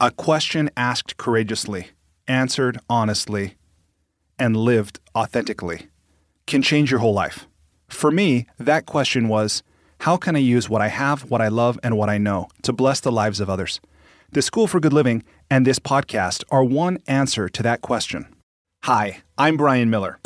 A question asked courageously, answered honestly, and lived authentically can change your whole life. For me, that question was how can I use what I have, what I love, and what I know to bless the lives of others? The School for Good Living and this podcast are one answer to that question. Hi, I'm Brian Miller.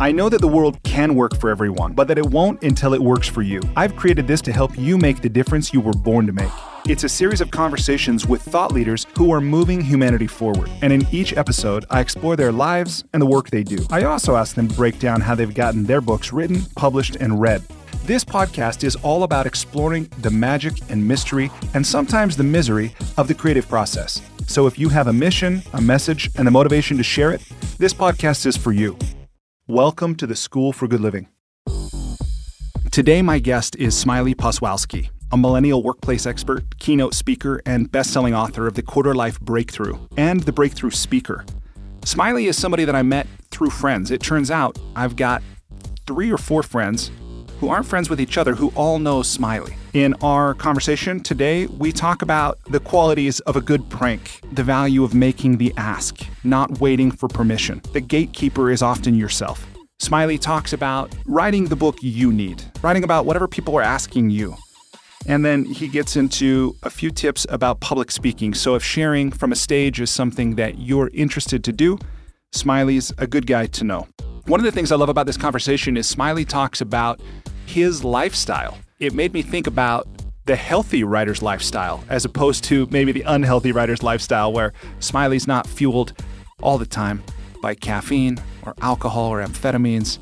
I know that the world can work for everyone, but that it won't until it works for you. I've created this to help you make the difference you were born to make. It's a series of conversations with thought leaders who are moving humanity forward. And in each episode, I explore their lives and the work they do. I also ask them to break down how they've gotten their books written, published, and read. This podcast is all about exploring the magic and mystery, and sometimes the misery, of the creative process. So if you have a mission, a message, and the motivation to share it, this podcast is for you. Welcome to the School for Good Living. Today, my guest is Smiley Poswolsky, a millennial workplace expert, keynote speaker, and best selling author of The Quarter Life Breakthrough and The Breakthrough Speaker. Smiley is somebody that I met through friends. It turns out I've got three or four friends who aren't friends with each other who all know Smiley. In our conversation today, we talk about the qualities of a good prank, the value of making the ask, not waiting for permission. The gatekeeper is often yourself. Smiley talks about writing the book you need, writing about whatever people are asking you. And then he gets into a few tips about public speaking. So if sharing from a stage is something that you're interested to do, Smiley's a good guy to know. One of the things I love about this conversation is Smiley talks about his lifestyle. It made me think about the healthy writer's lifestyle as opposed to maybe the unhealthy writer's lifestyle where Smiley's not fueled all the time by caffeine or alcohol or amphetamines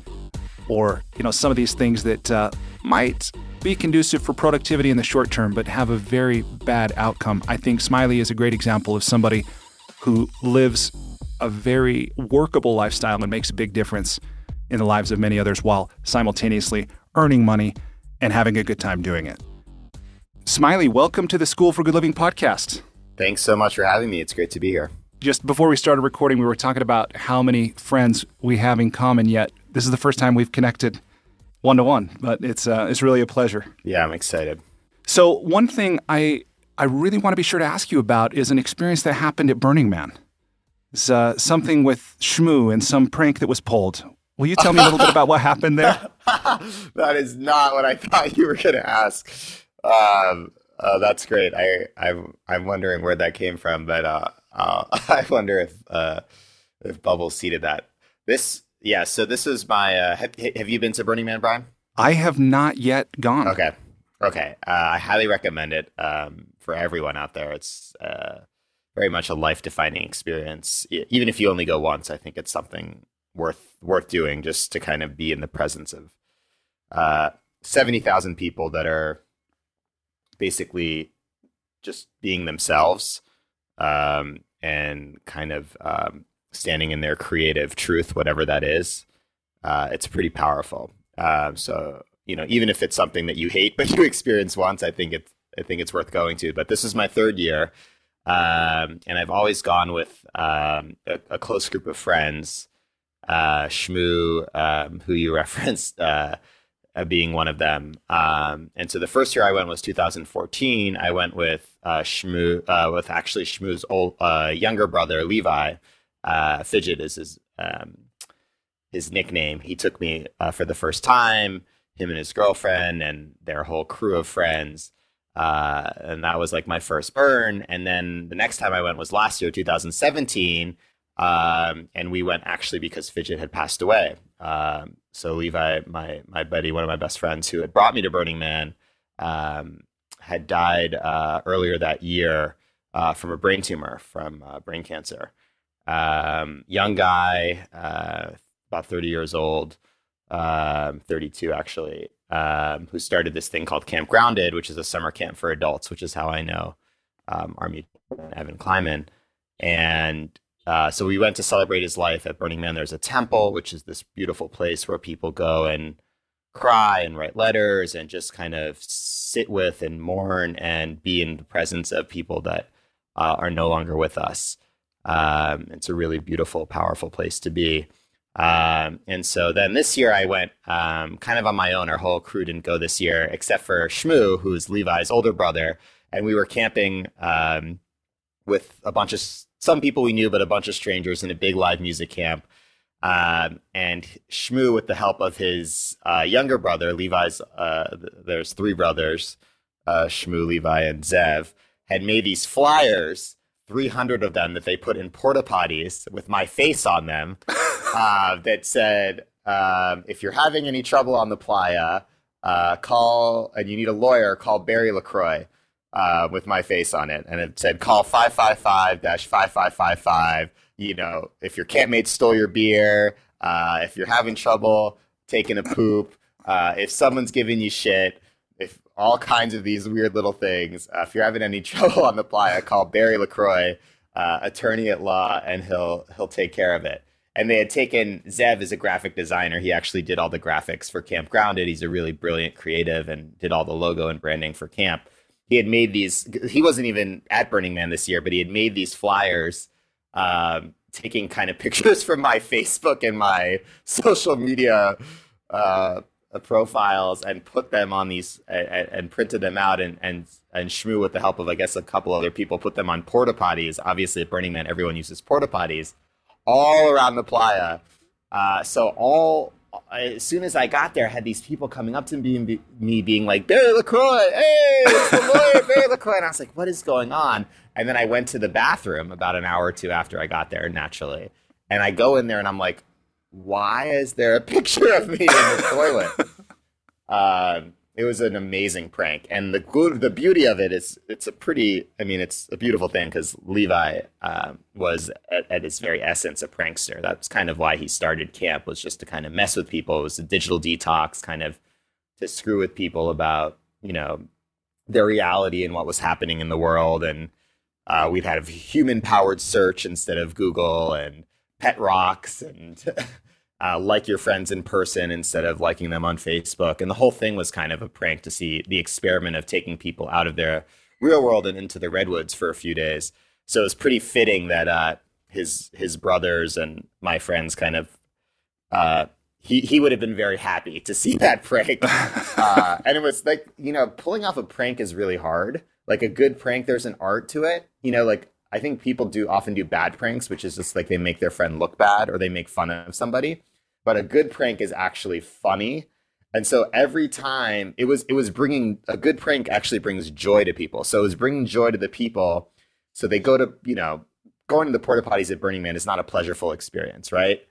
or you know some of these things that uh, might be conducive for productivity in the short term but have a very bad outcome. I think Smiley is a great example of somebody who lives a very workable lifestyle and makes a big difference in the lives of many others while simultaneously earning money, and having a good time doing it. Smiley, welcome to the School for Good Living podcast. Thanks so much for having me. It's great to be here. Just before we started recording, we were talking about how many friends we have in common, yet this is the first time we've connected one to one, but it's, uh, it's really a pleasure. Yeah, I'm excited. So, one thing I, I really want to be sure to ask you about is an experience that happened at Burning Man. It's uh, something with Shmoo and some prank that was pulled. Will you tell me a little bit about what happened there? that is not what I thought you were going to ask. Um, uh, that's great. I, I'm, I'm wondering where that came from, but uh, uh, I wonder if uh, if Bubble seeded that. This, yeah. So this is my. Uh, have, have you been to Burning Man, Brian? I have not yet gone. Okay, okay. Uh, I highly recommend it um, for everyone out there. It's very much a life defining experience. Even if you only go once, I think it's something worth worth doing just to kind of be in the presence of uh, seventy thousand people that are basically just being themselves um, and kind of um, standing in their creative truth, whatever that is. Uh, it's pretty powerful. Uh, so you know, even if it's something that you hate but you experience once, I think it's I think it's worth going to. But this is my third year, um, and I've always gone with um, a, a, close group of friends uh, Shmoo, um, who you referenced, uh, being one of them. Um, and so the first year I went was 2014. I went with uh, Shmoo, uh, with actually Shmoo's old uh, younger brother Levi. Uh, Fidget is his um, his nickname. He took me uh, for the first time. Him and his girlfriend and their whole crew of friends. Uh, and that was like my first burn. And then the next time I went was last year, 2017. Um, and we went actually because Fidget had passed away. Um, so Levi, my my buddy, one of my best friends, who had brought me to Burning Man, um, had died uh, earlier that year uh, from a brain tumor, from uh, brain cancer. Um, young guy, uh, about thirty years old, um, thirty-two actually, um, who started this thing called Camp Grounded, which is a summer camp for adults, which is how I know Army Evan Kleiman, and uh, so we went to celebrate his life at Burning Man. There's a temple, which is this beautiful place where people go and cry and write letters and just kind of sit with and mourn and be in the presence of people that uh, are no longer with us. Um, it's a really beautiful, powerful place to be. Um, and so then this year I went um, kind of on my own. Our whole crew didn't go this year, except for Shmoo, who's Levi's older brother. And we were camping um, with a bunch of some people we knew, but a bunch of strangers in a big live music camp. Um, and Shmoo, with the help of his uh, younger brother, Levi's, uh, there's three brothers, uh, Shmoo, Levi, and Zev, had made these flyers, 300 of them that they put in porta potties with my face on them, uh, that said, um, if you're having any trouble on the playa, uh, call, and you need a lawyer, call Barry LaCroix. Uh, with my face on it, and it said call 555-5555 you know, if your campmate stole your beer, uh, if you're having trouble taking a poop, uh, if someone's giving you shit, all kinds of these weird little things, uh, if you're having any trouble on the playa, call Barry Lacroix, uh, attorney at law, and he'll he'll take care of it. And they had taken Zev as a graphic designer. He actually did all the graphics for Camp Grounded. He's a really brilliant creative and did all the logo and branding for camp. He had made these. He wasn't even at Burning Man this year, but he had made these flyers um, taking kind of pictures from my Facebook and my social media uh, profiles and put them on these and, and, printed them out and and and Shmoo with the help of I guess a couple other people put them on porta potties. Obviously at Burning Man everyone uses porta potties all around the playa. Uh, so all as soon as I got there, I had these people coming up to me, me being like, Barry LaCroix, hey, it's the lawyer, Barry LaCroix. And I was like, what is going on? And then I went to the bathroom about an hour or two after I got there, naturally. And I go in there and I'm like, why is there a picture of me in the toilet? Uh, it was an amazing prank, and the good, the beauty of it is it's a pretty. I mean, it's a beautiful thing because Levi uh, was at, at its very essence a prankster. That's kind of why he started camp was just to kind of mess with people. It was a digital detox, kind of to screw with people about you know their reality and what was happening in the world and uh, we've had a human powered search instead of Google and pet rocks and uh, like your friends in person instead of liking them on Facebook. And the whole thing was kind of a prank to see the experiment of taking people out of their real world and into the redwoods for a few days. So it was pretty fitting that uh, his his brothers and my friends kind of uh, he he would have been very happy to see that prank. Uh, and it was like you know pulling off a prank is really hard like a good prank, there's an art to it. You know, like I think people do often do bad pranks, which is just like they make their friend look bad or they make fun of somebody. But a good prank is actually funny. And so every time it was, it was bringing a good prank actually brings joy to people. So it was bringing joy to the people. So they go to, you know, going to the porta potties at Burning Man is not a pleasurable experience, right?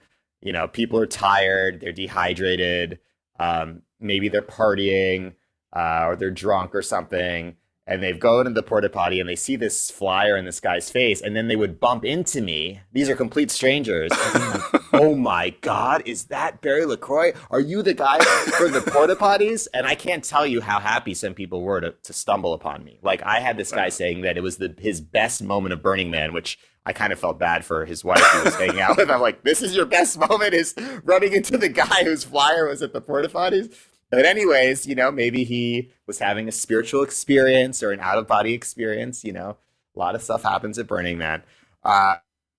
You know, people are tired, they're dehydrated, um, maybe they're partying uh, or they're drunk or something and they've gone into the porta potty and they see this flyer in this guy's face and then they would bump into me. These are complete strangers. Like, oh my god is that barry lacroix? Are you the guy for the porta potties? And i can't tell you how happy some people were to, to stumble upon me. Like i had this guy saying that it was the his best moment of burning man which I kind of felt bad for his wife who was hanging out with. I'm like, this is your best moment is running into the guy whose flyer was at the porta potties. But anyways, you know, maybe he was having a spiritual experience or an out of body experience. You know, a lot of stuff happens at Burning Man. Uh,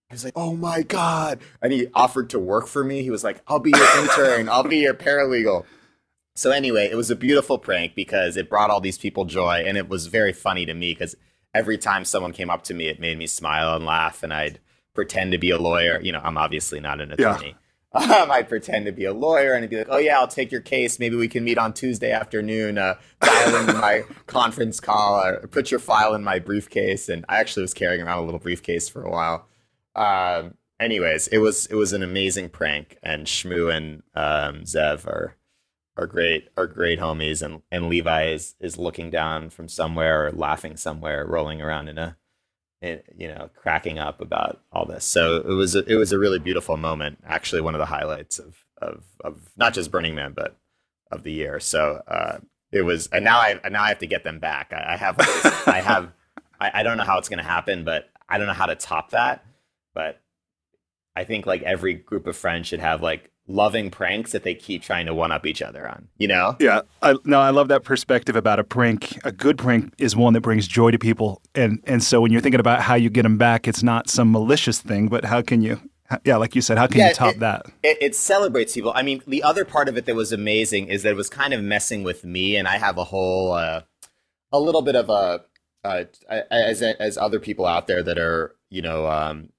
he was like, "Oh my god!" And he offered to work for me. He was like, "I'll be your intern. I'll be your paralegal." So anyway, it was a beautiful prank because it brought all these people joy, and it was very funny to me because every time someone came up to me, it made me smile and laugh, and I'd pretend to be a lawyer. You know, I'm obviously not an attorney. Yeah um, I'd pretend to be a lawyer and I'd be like, "Oh yeah, I'll take your case. Maybe we can meet on Tuesday afternoon. Uh, dial in my conference call or put your file in my briefcase." And I actually was carrying around a little briefcase for a while. Um, anyways, it was it was an amazing prank, and Shmoo and um, Zev are are great are great homies, and and Levi is is looking down from somewhere or laughing somewhere, rolling around in a you know, cracking up about all this. So it was a, it was a really beautiful moment. Actually, one of the highlights of of of not just Burning Man, but of the year. So uh, it was, and now I now I have to get them back. I, I have I have I, I don't know how it's going to happen, but I don't know how to top that. But I think like every group of friends should have like loving pranks that they keep trying to one up each other on, you know? Yeah. I, no, I love that perspective about a prank. A good prank is one that brings joy to people. And, and so when you're thinking about how you get them back, it's not some malicious thing, but how can you, yeah, like you said, how can yeah, you top it, that? It, it, celebrates people. I mean, the other part of it that was amazing is that it was kind of messing with me, and I have a whole, uh, a little bit of a uh, as as other people out there that are you know um,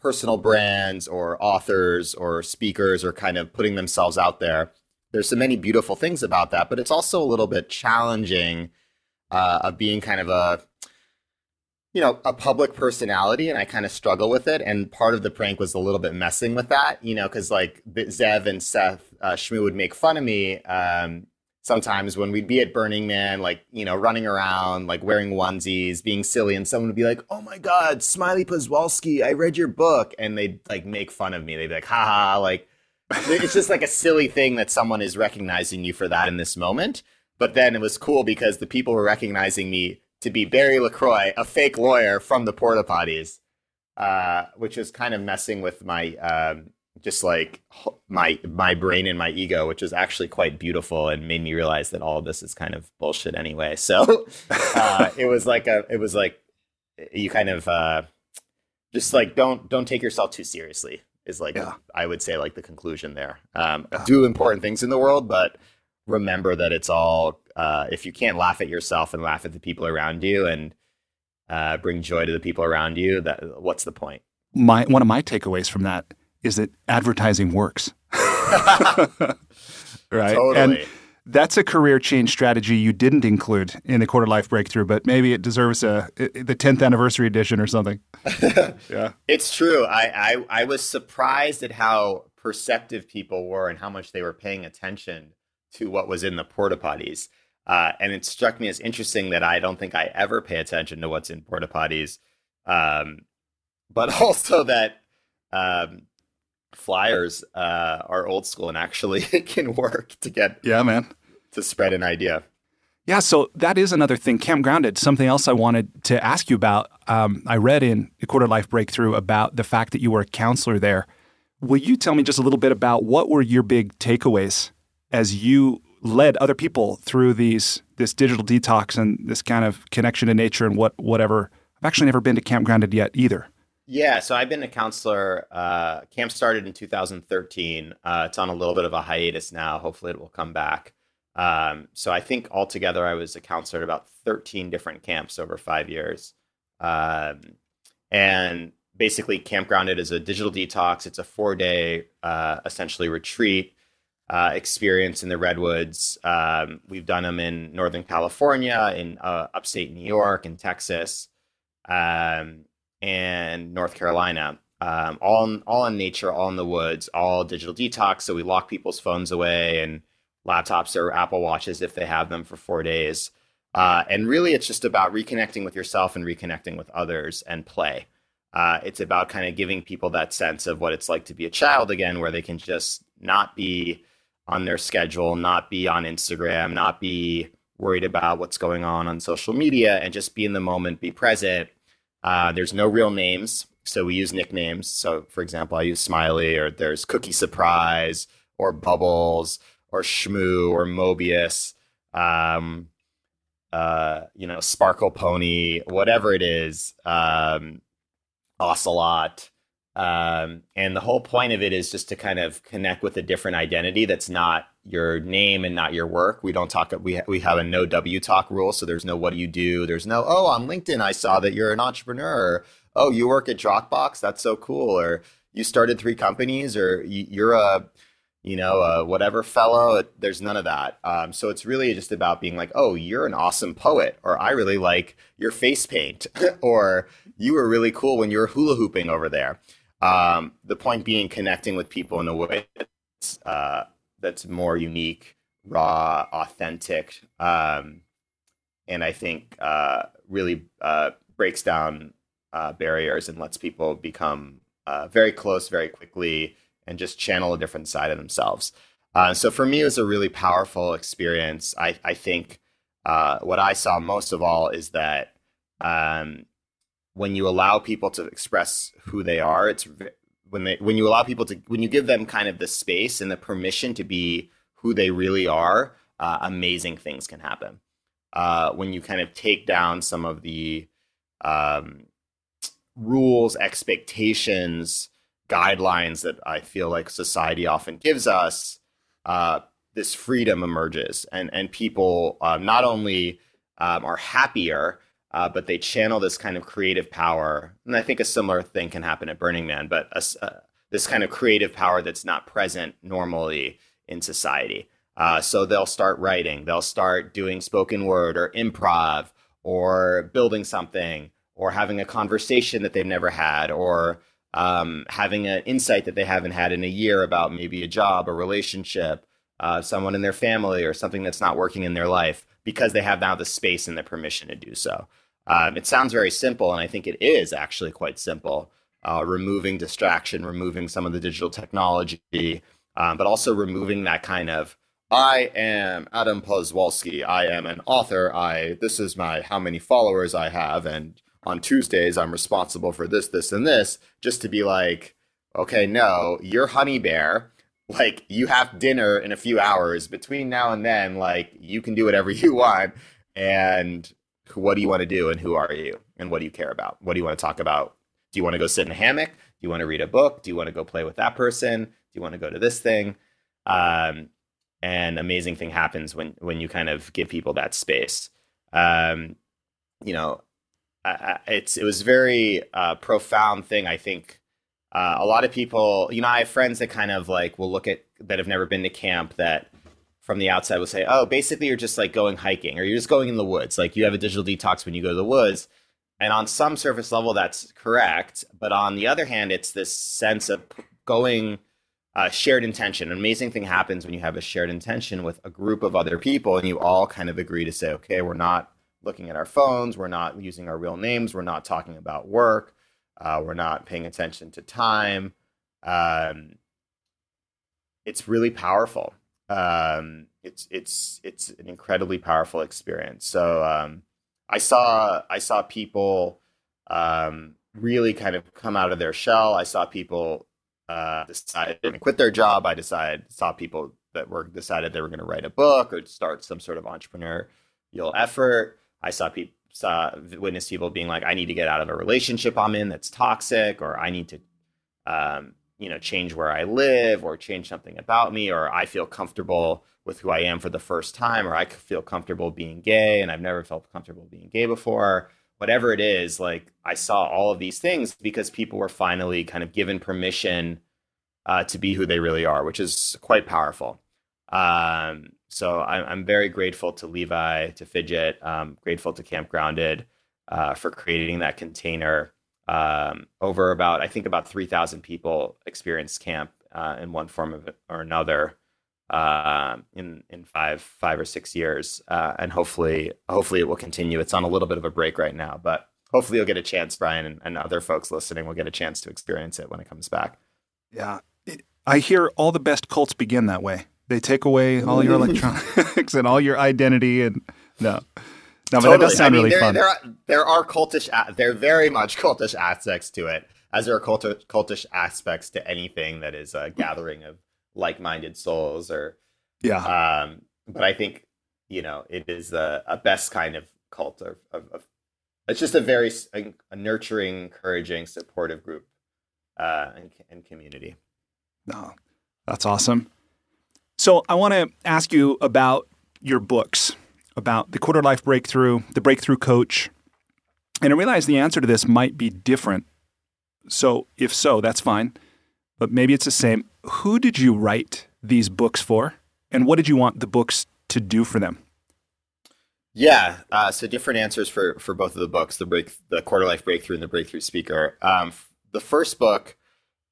personal brands or authors or speakers or kind of putting themselves out there. There's so many beautiful things about that, but it's also a little bit challenging uh, of being kind of a you know a public personality, and I kind of struggle with it. And part of the prank was a little bit messing with that, you know, because like Zev and Seth uh, Shmoo would make fun of me. Um, sometimes when we'd be at Burning Man, like, you know, running around, like wearing onesies, being silly, and someone would be like, oh my God, Smiley Poswolsky, I read your book. And they'd like make fun of me. They'd be like, haha, like, it's just like a silly thing that someone is recognizing you for that in this moment. But then it was cool because the people were recognizing me to be Barry LaCroix, a fake lawyer from the porta potties, uh, which was kind of messing with my um, just like my my brain and my ego, which is actually quite beautiful and made me realize that all of this is kind of bullshit anyway. So uh, it was like a it was like you kind of uh, just like don't don't take yourself too seriously is like yeah. I would say like the conclusion there. Um, yeah. Do important things in the world, but remember that it's all uh, if you can't laugh at yourself and laugh at the people around you and uh, bring joy to the people around you, that what's the point? My one of my takeaways from that is that advertising works. right? Totally. And that's a career change strategy you didn't include in the quarter life breakthrough, but maybe it deserves a the 10th anniversary edition or something. yeah. It's true. I, I I was surprised at how perceptive people were and how much they were paying attention to what was in the porta potties. Uh, and it struck me as interesting that I don't think I ever pay attention to what's in porta potties. Um, but also that um, flyers uh, are old school and actually can work to get yeah man. to spread an idea. Yeah so that is another thing. Camp grounded something else i wanted to ask you about. Um, i read in the quarter life breakthrough about the fact that you were a counselor there. Will you tell me just a little bit about what were your big takeaways as you led other people through these this digital detox and this kind of connection to nature and what whatever? I've actually never been to camp grounded yet either yeah, so I've been a counselor. Uh, camp started in 2013. Uh, it's on a little bit of a hiatus now. Hopefully, it will come back. Um, so I think altogether, I was a counselor at about 13 different camps over five years. Um, and basically, Camp Grounded is a digital detox. It's a four day, uh, essentially, retreat uh, experience in the redwoods. Um, we've done them in Northern California, in uh, upstate New York, in Texas. Um, and North Carolina. Um, all in, all in nature, all in the woods, all digital detox. So we lock people's phones away and laptops or Apple Watches if they have them for four days. Uh, and really, it's just about reconnecting with yourself and reconnecting with others and play. Uh, it's about kind of giving people that sense of what it's like to be a child again, where they can just not be on their schedule, not be on Instagram, not be worried about what's going on on social media, and just be in the moment, be present, uh, there's no real names, so we use nicknames. So, for example, I use Smiley, or there's Cookie Surprise, or Bubbles, or Shmoo, or Mobius, um, uh, you know, Sparkle Pony, whatever it is, um, Ocelot. Um, and the whole point of it is just to kind of connect with a different identity that's not your name and not your work. We don't talk. We we have a no W talk rule, so there's no what do you do. There's no oh on LinkedIn I saw that you're an entrepreneur. oh you work at Dropbox. That's so cool. Or you started three companies. Or you're a you know a whatever fellow. There's none of that. Um, so it's really just about being like oh you're an awesome poet. Or I really like your face paint. or you were really cool when you were hula hooping over there. Um, the point being connecting with people in a way that's, uh, that's more unique, raw, authentic, um, and I think uh, really uh, breaks down uh, barriers and lets people become uh, very close very quickly and just channel a different side of themselves. Uh, so for me, it was a really powerful experience. I, I think what I saw most of all is that um, when you allow people to express who they are, it's when they when you allow people to when you give them kind of the space and the permission to be who they really are, uh, amazing things can happen. Uh, when you kind of take down some of the um, rules, expectations, guidelines that I feel like society often gives us, uh, this freedom emerges, and and people uh, not only um, are happier, uh, but they channel this kind of creative power. And I think a similar thing can happen at Burning Man, but a, uh, this kind of creative power that's not present normally in society. Uh, so they'll start writing, they'll start doing spoken word or improv or building something or having a conversation that they've never had or um, having an insight that they haven't had in a year about maybe a job, a relationship, uh, someone in their family, or something that's not working in their life because they have now the space and the permission to do so. Um, it sounds very simple, and I think it is actually quite simple. Uh, removing distraction, removing some of the digital technology, um, but also removing that kind of I am Adam Poswolsky. I am an author. I this is my how many followers I have, and on Tuesdays I'm responsible for this, this, and this. Just to be like, okay, no, you're Honey Bear. Like you have dinner in a few hours. Between now and then, like you can do whatever you want. And what do you want to do, and who are you, and what do you care about? What do you want to talk about? Do you want to go sit in a hammock? Do you want to read a book? Do you want to go play with that person? Do you want to go to this thing? Um, and amazing thing happens when when you kind of give people that space. Um, you know, I, it's it was very uh, profound thing. I think uh, a lot of people, you know, I have friends that kind of like will look at that have never been to camp that from the outside will say, oh, basically you're just like going hiking or you're just going in the woods. Like you have a digital detox when you go to the woods. And on some surface level, that's correct. But on the other hand, it's this sense of going uh, shared intention. An amazing thing happens when you have a shared intention with a group of other people and you all kind of agree to say, okay, we're not looking at our phones, we're not using our real names, we're not talking about work, uh, we're not paying attention to time. Um, it's really powerful. Um, it's it's it's an incredibly powerful experience. So um, I saw I saw people um, really kind of come out of their shell. I saw people uh, decide to quit their job. I decided saw people that were decided they were going to write a book or start some sort of entrepreneurial effort. I saw people saw witness people being like, I need to get out of a relationship I'm in that's toxic, or I need to, um, you know, change where I live, or change something about me, or I feel comfortable with who I am for the first time, or I feel comfortable being gay and I've never felt comfortable being gay before. Whatever it is, like I saw all of these things because people were finally kind of given permission uh, to be who they really are, which is quite powerful. Um, so I'm, I'm, very grateful to Levi, to Fidget, um, grateful to Camp Grounded uh, for creating that container. Um, over about, I think about 3,000 people experienced camp uh, in one form of or another uh, in in five five or six years, uh, and hopefully hopefully it will continue. It's on a little bit of a break right now, but hopefully you'll get a chance, Brian, and, and other folks listening will get a chance to experience it when it comes back. Yeah, I hear all the best cults begin that way. They take away all your electronics and all your identity, and no, no, but that does sound I mean, really there, fun. There are, there are cultish, there are very much cultish aspects to it, as there are cultish, cultish aspects to anything that is a gathering of like-minded souls, or yeah. Um, but I think you know it is a, a best kind of cult of, of, of it's just a very a, a nurturing, encouraging, supportive group uh, and, and community. No, that's awesome. So I want to ask you about your books, about the quarter life breakthrough, the breakthrough coach. And I realize the answer to this might be different. So if so, that's fine. But maybe it's the same. Who did you write these books for? And what did you want the books to do for them? Yeah, uh, so different answers for for both of the books, the break, the quarter life breakthrough, and the breakthrough speaker. Um, the first book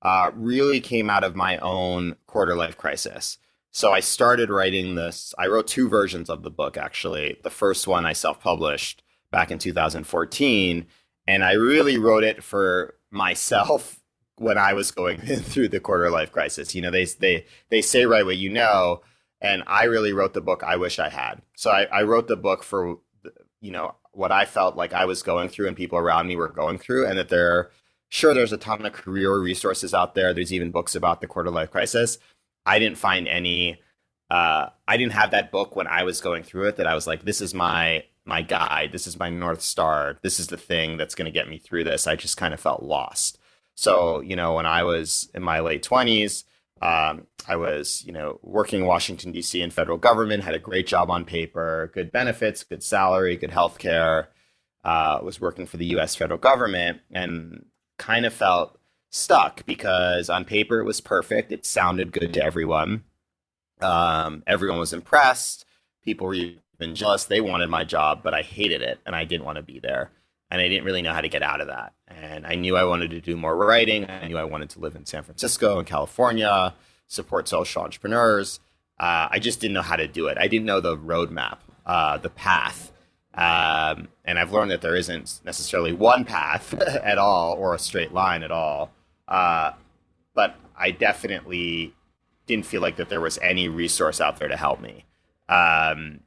uh, really came out of my own quarter life crisis. So I started writing this. I wrote two versions of the book, actually. The first one I self published back in 2014. And I really wrote it for myself when I was going through the quarter life crisis. You know, they, they, they say right what you know. And I really wrote the book I wish I had. So I, I wrote the book for, you know, what I felt like I was going through and people around me were going through, and that there, sure, there's a ton of career resources out there. There's even books about the quarter life crisis. I didn't find any. Uh, I didn't have that book when I was going through it. That I was like, this is my my guide. This is my north star. This is the thing that's going to get me through this. I just kind of felt lost. So you know, when I was in my late twenties, Um, I was, you know, working in Washington D.C. in federal government, had a great job on paper, good benefits, good salary, good health care. Uh, was working for the U.S. federal government and kind of felt stuck because on paper it was perfect. It sounded good to everyone. Um, everyone was impressed. People were even jealous. They wanted my job, but I hated it and I didn't want to be there. And I didn't really know how to get out of that. And I knew I wanted to do more writing. I knew I wanted to live in San Francisco and California, support social entrepreneurs. Uh, I just didn't know how to do it. I didn't know the roadmap, uh, the path. Um, and I've learned that there isn't necessarily one path at all or a straight line at all. Uh, but I definitely didn't feel like that there was any resource out there to help me. Um,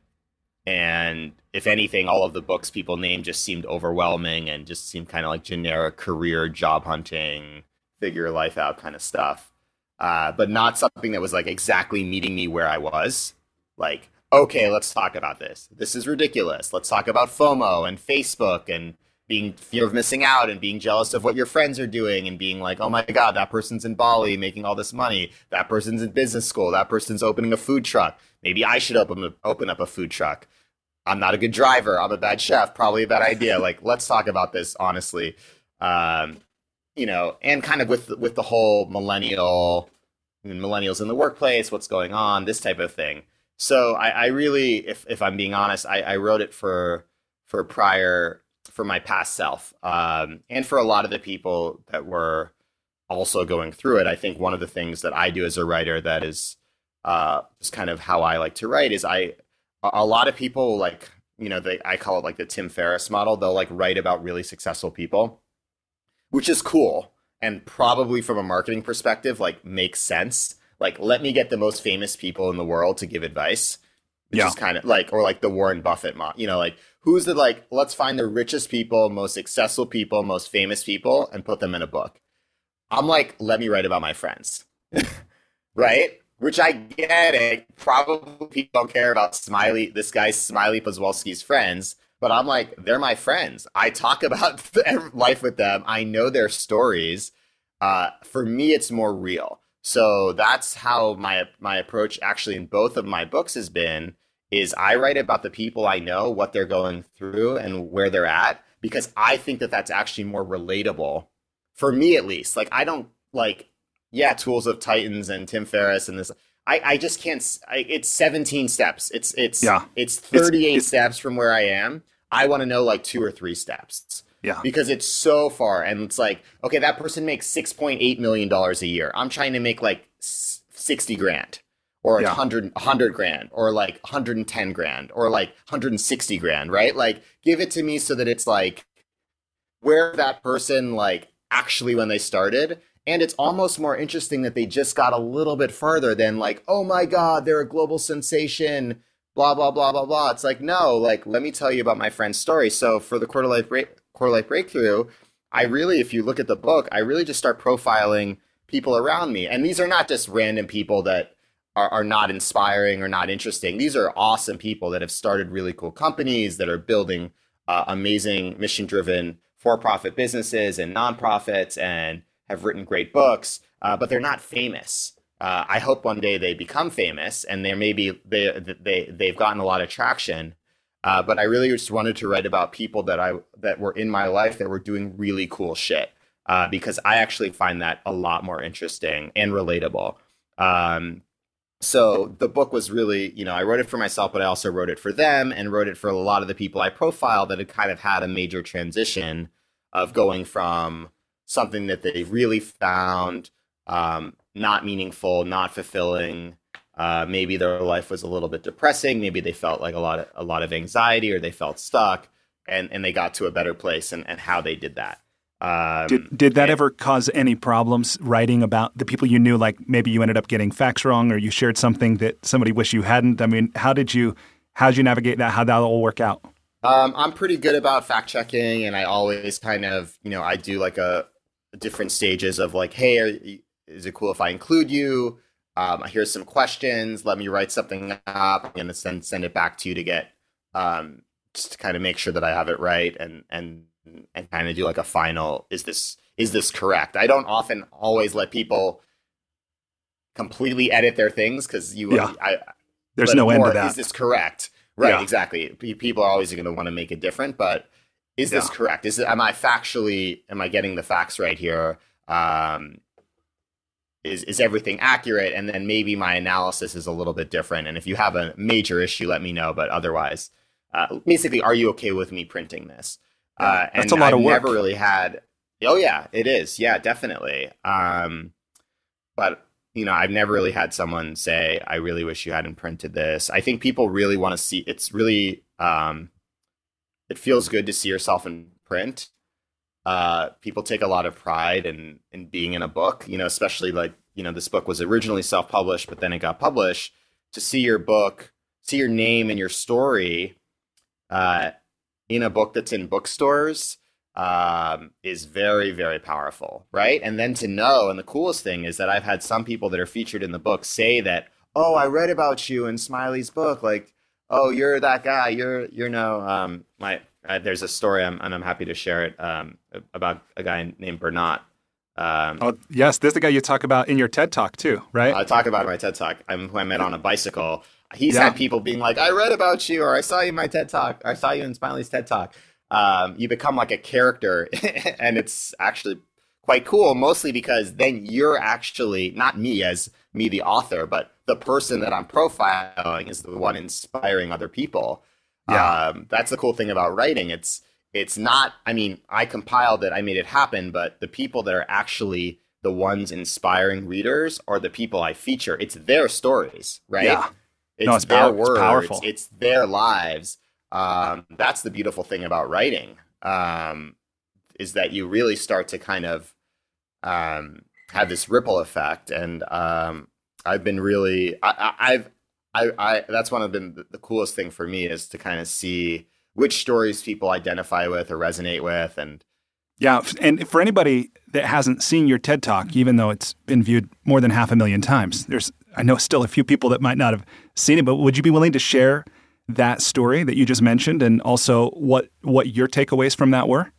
and if anything, all of the books people named just seemed overwhelming and just seemed kind of like generic career job hunting, figure life out kind of stuff. Uh, but not something that was like exactly meeting me where I was. Like, okay, let's talk about this. This is ridiculous. Let's talk about FOMO and Facebook and being fear of missing out and being jealous of what your friends are doing and being like, oh my God, that person's in Bali making all this money. That person's in business school. That person's opening a food truck. Maybe I should open, open up a food truck. I'm not a good driver. I'm a bad chef. Probably a bad idea. like, let's talk about this honestly. Um, you know, and kind of with with the whole millennial, millennials in the workplace, what's going on, this type of thing. So I, I really, if if I'm being honest, I, I wrote it for for prior for my past self, um, and for a lot of the people that were also going through it. I think one of the things that I do as a writer that is uh, just kind of how I like to write is I a lot of people like you know they I call it like the Tim Ferriss model. They'll like write about really successful people, which is cool and probably from a marketing perspective like makes sense like let me get the most famous people in the world to give advice which yeah. is kind of like or like the warren buffett model you know like who's the like let's find the richest people most successful people most famous people and put them in a book. I'm like let me write about my friends. Right? Which i get it. Probably people don't care about smiley this guy's smiley Poswolsky's friends but i'm like they're my friends. I talk about life with them. I know their stories. Uh, for me it's more real so that's how my my approach actually in both of my books has been is I write about the people I know, what they're going through and where they're at because I think that that's actually more relatable for me at least. Like I don't like yeah, Tools of Titans and Tim Ferriss and this I, I just can't I, it's 17 steps. It's it's yeah. it's 38 it's, it's, steps from where I am. I want to know like two or three steps. Yeah. Because it's so far. And it's like, okay, that person makes $6.8 million a year. I'm trying to make like 60 grand or yeah. 100, 100 grand or like 110 grand or like 160 grand, right? Like, give it to me so that it's like where that person, like, actually when they started. And it's almost more interesting that they just got a little bit further than like, oh my God, they're a global sensation blah blah blah blah blah. It's like no, like let me tell you about my friend's story. So for the quarter life quarter life breakthrough, I really, if you look at the book, I really just start profiling people around me, and these are not just random people that are, are not inspiring or not interesting. These are awesome people that have started really cool companies that are building uh, amazing mission driven for profit businesses and nonprofits and have written great books, uh, but they're not famous. Uh, I hope one day they become famous and they're maybe they they they've gotten a lot of traction. Uh, but I really just wanted to write about people that I that were in my life that were doing really cool shit uh, because I actually find that a lot more interesting and relatable. Um, so the book was really, you know, I wrote it for myself, but I also wrote it for them and wrote it for a lot of the people I profiled that had kind of had a major transition of going from something that they really found um, not meaningful, not fulfilling. Uh, maybe their life was a little bit depressing. Maybe they felt like a lot of a lot of anxiety, or they felt stuck, and and they got to a better place. And and how they did that. Um, did did that and, ever cause any problems writing about the people you knew? Like maybe you ended up getting facts wrong, or you shared something that somebody wished you hadn't. I mean, how did you how did you navigate that? How did that all work out? Um, I'm pretty good about fact checking, and I always kind of you know I do like a different stages of like, hey, are, is it cool if I include you? Um, here's some questions. Let me write something up and then send send it back to you to get um, just to kind of make sure that I have it right and and and kind of do like a final. Is this is this correct? I don't often always let people completely edit their things because you Yeah. I, There's no end to that. Is this correct? Right, Yeah. exactly. People are always going to want to make it different, but is this correct? Is it, am I factually am I getting the facts right here? Um, is is everything accurate? And then maybe my analysis is a little bit different. And if you have a major issue, let me know. But otherwise, uh, basically, are you okay with me printing this? Uh, Yeah, that's a lot I've of work. never really had. Oh yeah, it is. Yeah, definitely. Um, but you know, I've never really had someone say, "I really wish you hadn't printed this." I think people really want to see. It's really, um, it feels good to see yourself in print. Uh, people take a lot of pride in in being in a book. You know, especially like you know, this book was originally self published, but then it got published. To see your book, see your name and your story, uh, in a book that's in bookstores um, is very, very powerful, right? And then to know, and the coolest thing is that I've had some people that are featured in the book say that, "Oh, I read about you in Smiley's book. Like, oh, you're that guy. You're, you're no." Um, my uh, there's a story, I'm, and I'm happy to share it um, about a guy named Bernat. Um, oh, yes, this is the guy you talk about in your TED talk too, right? I talk about in my TED talk. I'm who I met on a bicycle. He's Yeah. had people being like, "I read about you," or "I saw you in my TED talk," or "I saw you in Smiley's TED talk." Um, you become like a character, and it's actually quite cool. Mostly because then you're actually not me as me, the author, but the person that I'm profiling is the one inspiring other people. Yeah. Um, that's the cool thing about writing. It's it's not. I mean, I compiled it, I made it happen, but the people that are actually the ones inspiring readers are the people I feature. It's their stories, right? Yeah. It's, No, it's their pow- it's words. powerful. It's their lives. Um, that's the beautiful thing about writing. Um, is that you really start to kind of um, have this ripple effect, and um, I've been really, I, I, I've, I, I, that's one of been the, the coolest thing for me is to kind of see which stories people identify with or resonate with, and Yeah, and for anybody that hasn't seen your TED Talk, even though it's been viewed more than half a million times, there's I know still a few people that might not have seen it, but would you be willing to share that story that you just mentioned and also what what your takeaways from that were?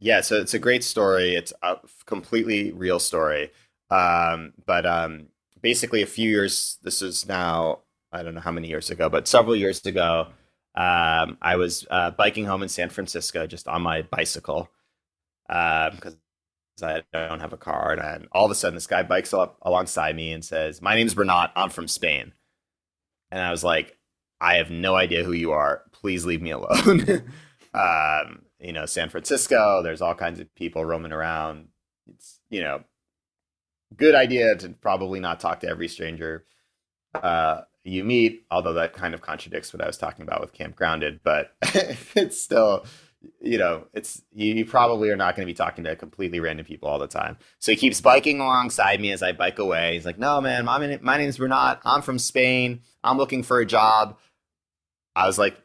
Yeah, so it's a great story. It's a completely real story. Um, but um, basically, a few years, this is now, I don't know how many years ago, but several years ago, um, I was uh, biking home in San Francisco just on my bicycle because I don't have a car. And all of a sudden, this guy bikes up alongside me and says, My name's Bernat. I'm from Spain. And I was like, I have no idea who you are. Please leave me alone. um, you know, San Francisco, there's all kinds of people roaming around. It's, you know, good idea to probably not talk to every stranger uh, you meet, although that kind of contradicts what I was talking about with Camp Grounded, but it's still, you know, it's, you, you probably are not going to be talking to completely random people all the time. So he keeps biking alongside me as I bike away. He's like, no, man, my, my name's Bernat. I'm from Spain. I'm looking for a job. I was like,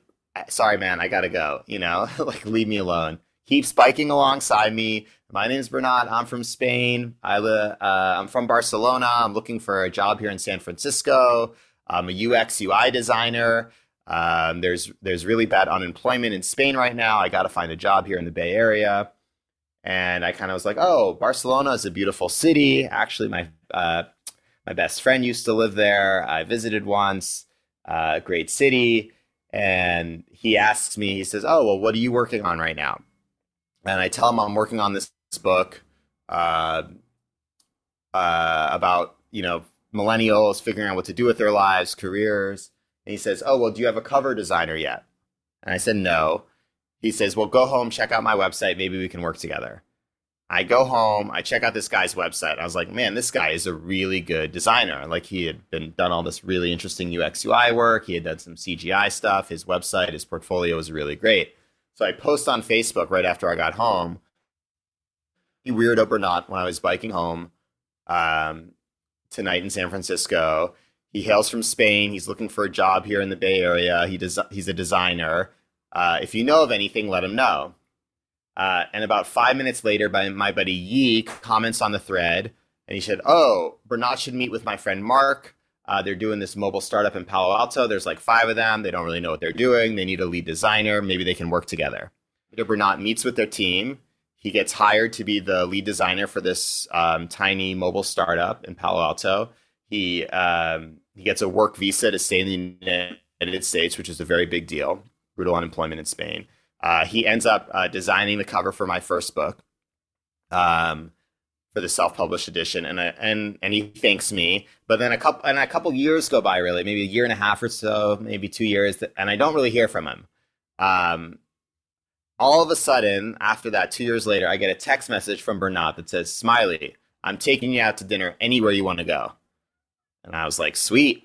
sorry, man, I gotta go. You know, like leave me alone. Keeps biking alongside me. My name's Bernat. I'm from Spain. I uh, I'm from Barcelona. I'm looking for a job here in San Francisco. I'm a UX UI designer. Um, there's there's really bad unemployment in Spain right now. I got to find a job here in the Bay Area. And I kind of was like, oh, Barcelona is a beautiful city. Actually, my uh, my best friend used to live there. I visited once. Uh, great city and he asks me, he says, "Oh, well, what are you working on right now?" And I tell him I'm working on this book uh, uh, about you know millennials figuring out what to do with their lives, careers. And he says, "Oh, well, do you have a cover designer yet?" And I said, "No." He says, "Well, go home, check out my website. Maybe we can work together." I go home, I check out this guy's website. I was like, man, this guy is a really good designer. Like he had been done all this really interesting UX UI work. He had done some CGI stuff. His website, his portfolio was really great. So I post on Facebook right after I got home. He weirdo or not, when I was biking home um, tonight in San Francisco. He hails from Spain. He's looking for a job here in the Bay Area. He does. He's a designer. Uh, if you know of anything, let him know. Uh, and about five minutes later, by my buddy Yi comments on the thread, and he said, "Oh, Bernat should meet with my friend Mark. Uh, they're doing this mobile startup in Palo Alto. There's like five of them. They don't really know what they're doing. They need a lead designer. Maybe they can work together." Peter Bernat meets with their team. He gets hired to be the lead designer for this um, tiny mobile startup in Palo Alto. He um, he gets a work visa to stay in the United States, which is a very big deal. Brutal unemployment in Spain. Uh, he ends up uh, designing the cover for my first book, um, for the self-published edition, and and and he thanks me. But then a couple and a couple years go by, really, maybe a year and a half or so, maybe two years, and I don't really hear from him. Um, all of a sudden, after that, two years later, I get a text message from Bernard that says, "Smiley, I'm taking you out to dinner anywhere you want to go." And I was like, "Sweet,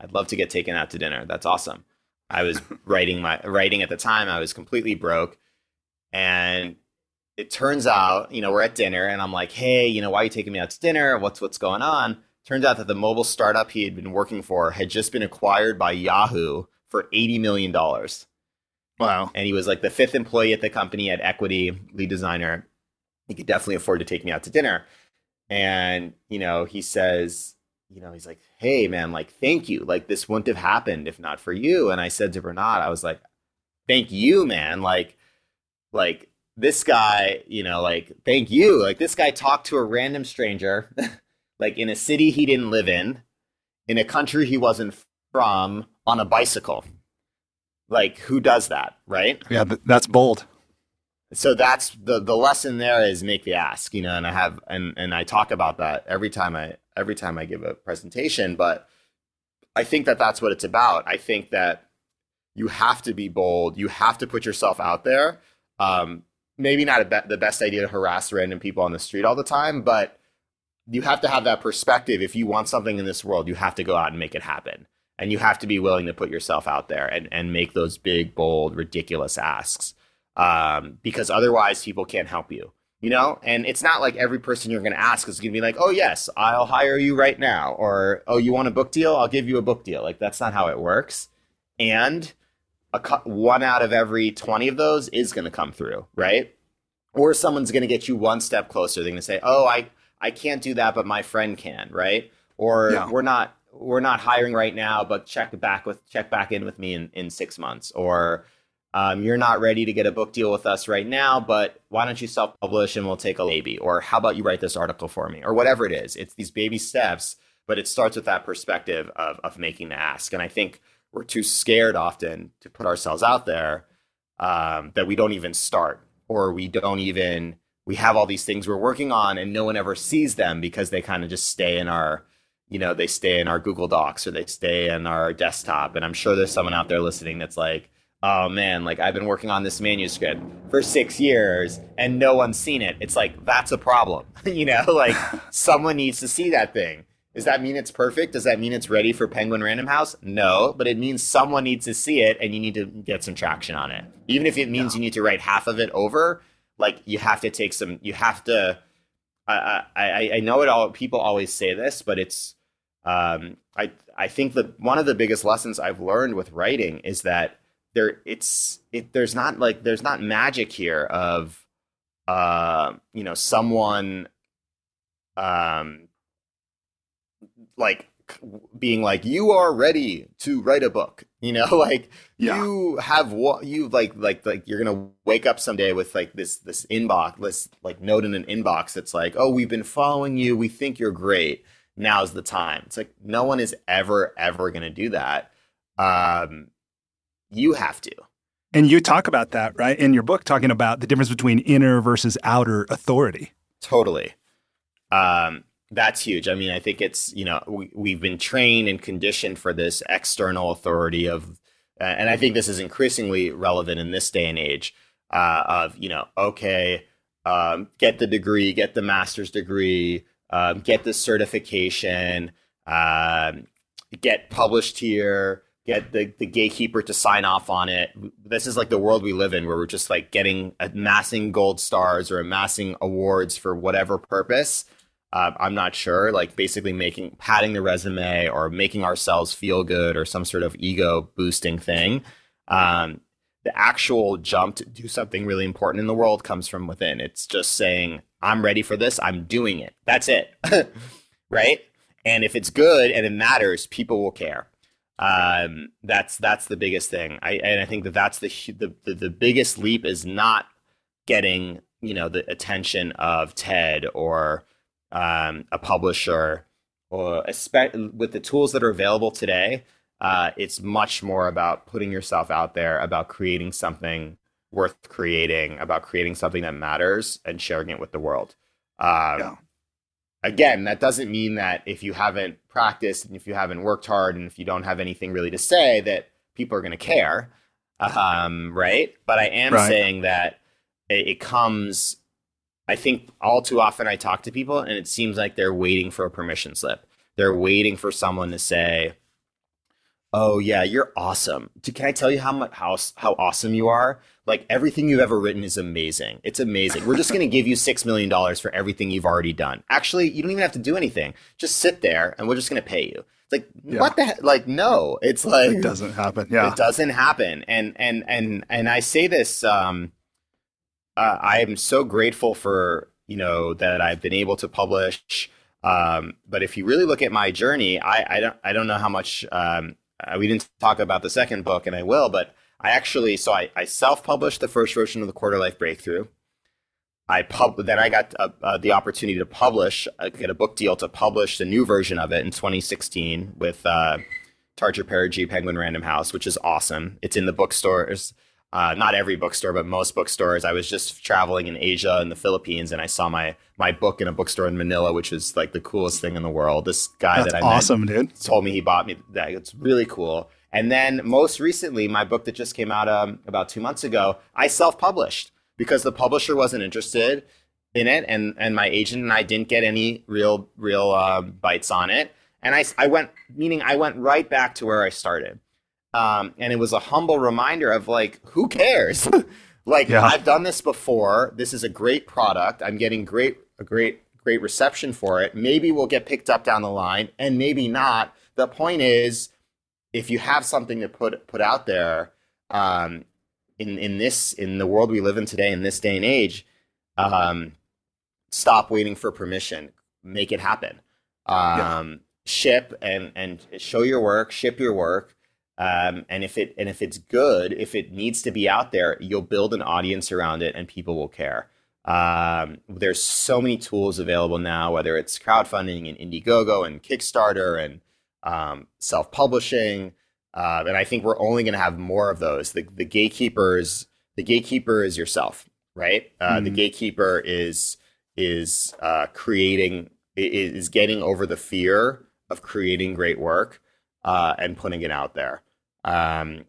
I'd love to get taken out to dinner. That's awesome." I was writing my writing at the time. I was completely broke, and it turns out, you know, we're at dinner, and I'm like, "Hey, you know, why are you taking me out to dinner? What's what's going on?" Turns out that the mobile startup he had been working for had just been acquired by Yahoo for eighty million dollars. Wow. And he was like the fifth employee at the company at equity, lead designer. He could definitely afford to take me out to dinner. And, you know, he says, you know, he's like, hey, man, like, thank you. Like, this wouldn't have happened if not for you. And I said to Bernard, I was like, thank you, man. Like, like, this guy, you know, like, thank you. Like, this guy talked to a random stranger, like, in a city he didn't live in, in a country he wasn't from, on a bicycle. Like, who does that, right? Yeah, th- that's bold. So that's the the lesson there is make the ask, you know, and I have and and I talk about that every time I every time I give a presentation, but I think that that's what it's about. I think that you have to be bold. You have to put yourself out there. Um, maybe not be- the best idea to harass random people on the street all the time, but you have to have that perspective. If you want something in this world, you have to go out and make it happen and you have to be willing to put yourself out there and, and make those big bold ridiculous asks um, because otherwise people can't help you you know? And it's not like every person you're going to ask is going to be like oh yes i'll hire you right now or oh you want a book deal? I'll give you a book deal. Like that's not how it works. And a one out of every 20 of those is going to come through right? Or someone's going to get you one step closer. They're going to say oh i i can't do that but my friend can right? Or yeah. we're not we're not hiring right now, but check back with check back in with me in, in six months. Or um, you're not ready to get a book deal with us right now, but why don't you self publish and we'll take a baby? Or how about you write this article for me? Or whatever it is. It's these baby steps, but it starts with that perspective of of making the ask. And I think we're too scared often to put ourselves out there um, that we don't even start, or we don't even we have all these things we're working on and no one ever sees them because they kind of just stay in our you know, they stay in our Google Docs or they stay in our desktop. And I'm sure there's someone out there listening that's like, oh man, like I've been working on this manuscript for six years and no one's seen it. It's like, that's a problem. you know, like someone needs to see that thing. Does that mean it's perfect? Does that mean it's ready for Penguin Random House? No, but it means someone needs to see it and you need to get some traction on it. Even if it means you need to write half of it over, like you have to take some, you have to I, I, I know it all. People always say this, but it's um, I I think that one of the biggest lessons I've learned with writing is that there it's it there's not like there's not magic here of uh you know someone um like being like you are ready to write a book you know like yeah. you have what you like like like you're gonna wake up someday with like this this inbox this like note in an inbox that's like oh we've been following you we think you're great now's the time. It's like no one is ever ever gonna do that. Um you have to. And you talk about that right in your book talking about the difference between inner versus outer authority. Totally. Um that's huge. I mean, I think it's you know we, we've been trained and conditioned for this external authority of, uh, and I think this is increasingly relevant in this day and age uh, of you know okay, um, get the degree, get the master's degree, um, get the certification, um, get published here, get the, the gatekeeper to sign off on it. This is like the world we live in where we're just like getting amassing gold stars or amassing awards for whatever purpose uh, I'm not sure, like basically making padding the resume or making ourselves feel good or some sort of ego boosting thing. Um, the actual jump to do something really important in the world comes from within. It's just saying, I'm ready for this, I'm doing it. That's it. right? And if it's good and it matters, people will care. Um, that's that's the biggest thing. I and I think that that's the the the, the biggest leap is not getting you know the attention of TED or um, a publisher or with the tools that are available today, uh, it's much more about putting yourself out there, about creating something worth creating, about creating something that matters and sharing it with the world. Um, yeah. Again, that doesn't mean that if you haven't practiced and if you haven't worked hard and if you don't have anything really to say, that people are going to care. Um, right. But I am right. saying that it, it comes I think all too often I talk to people and it seems like they're waiting for a permission slip. They're waiting for someone to say, "Oh yeah, you're awesome." Can I tell you how much how how awesome you are? Like everything you've ever written is amazing. It's amazing. We're just going to give you 6 million dollars for everything you've already done. Actually, you don't even have to do anything. Just sit there and we're just going to pay you. It's like yeah. what the heck? like no. It's like it doesn't happen. Yeah. It doesn't happen. And and and and I say this um uh, I am so grateful for you know that I've been able to publish. Um, but if you really look at my journey, I, I don't I don't know how much um, uh, we didn't talk about the second book, and I will. But I actually so I, I self published the first version of the Quarter Life Breakthrough. I pub then I got uh, uh, the opportunity to publish, uh, get a book deal to publish the new version of it in 2016 with uh, Tarcher Perigee Penguin Random House, which is awesome. It's in the bookstores uh, not every bookstore, but most bookstores. I was just traveling in Asia and the Philippines, and I saw my my book in a bookstore in Manila, which was like the coolest thing in the world. This guy That's that I awesome, met dude. told me he bought me that. It's really cool. And then most recently, my book that just came out um, about two months ago, I self published because the publisher wasn't interested in it, and and my agent and I didn't get any real real uh, bites on it. And I I went meaning I went right back to where I started. Um, and it was a humble reminder of like, who cares? like yeah. I've done this before. This is a great product. I'm getting great, a great, great reception for it. Maybe we'll get picked up down the line, and maybe not. The point is, if you have something to put put out there, um, in in this in the world we live in today, in this day and age, um, stop waiting for permission. Make it happen. Um, yeah. Ship and and show your work. Ship your work um, and if it and if it's good, if it needs to be out there, you'll build an audience around it, and people will care. Um, there's so many tools available now, whether it's crowdfunding and Indiegogo and Kickstarter and um, self-publishing, uh, and I think we're only going to have more of those. The, the gatekeepers, the gatekeeper is yourself, right? Uh, mm. The gatekeeper is is uh, creating is getting over the fear of creating great work uh, and putting it out there. Um,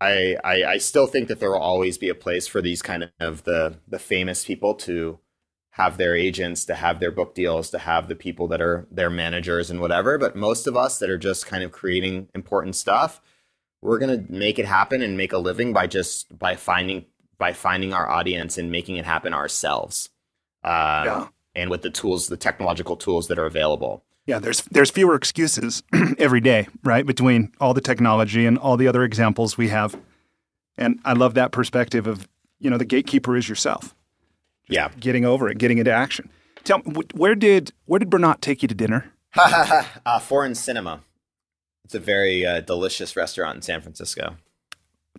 I, I, I still think that there will always be a place for these kind of the the famous people to have their agents, to have their book deals, to have the people that are their managers and whatever. But most of us that are just kind of creating important stuff, we're gonna make it happen and make a living by just by finding by finding our audience and making it happen ourselves. Uh, yeah. And with the tools, the technological tools that are available. Yeah, there's there's fewer excuses every day, right? Between all the technology and all the other examples we have. And I love that perspective of, you know, the gatekeeper is yourself. yeah. Getting over it, getting into action. Tell me, where did where did Bernat take you to dinner? uh, foreign cinema. It's a very uh, delicious restaurant in San Francisco.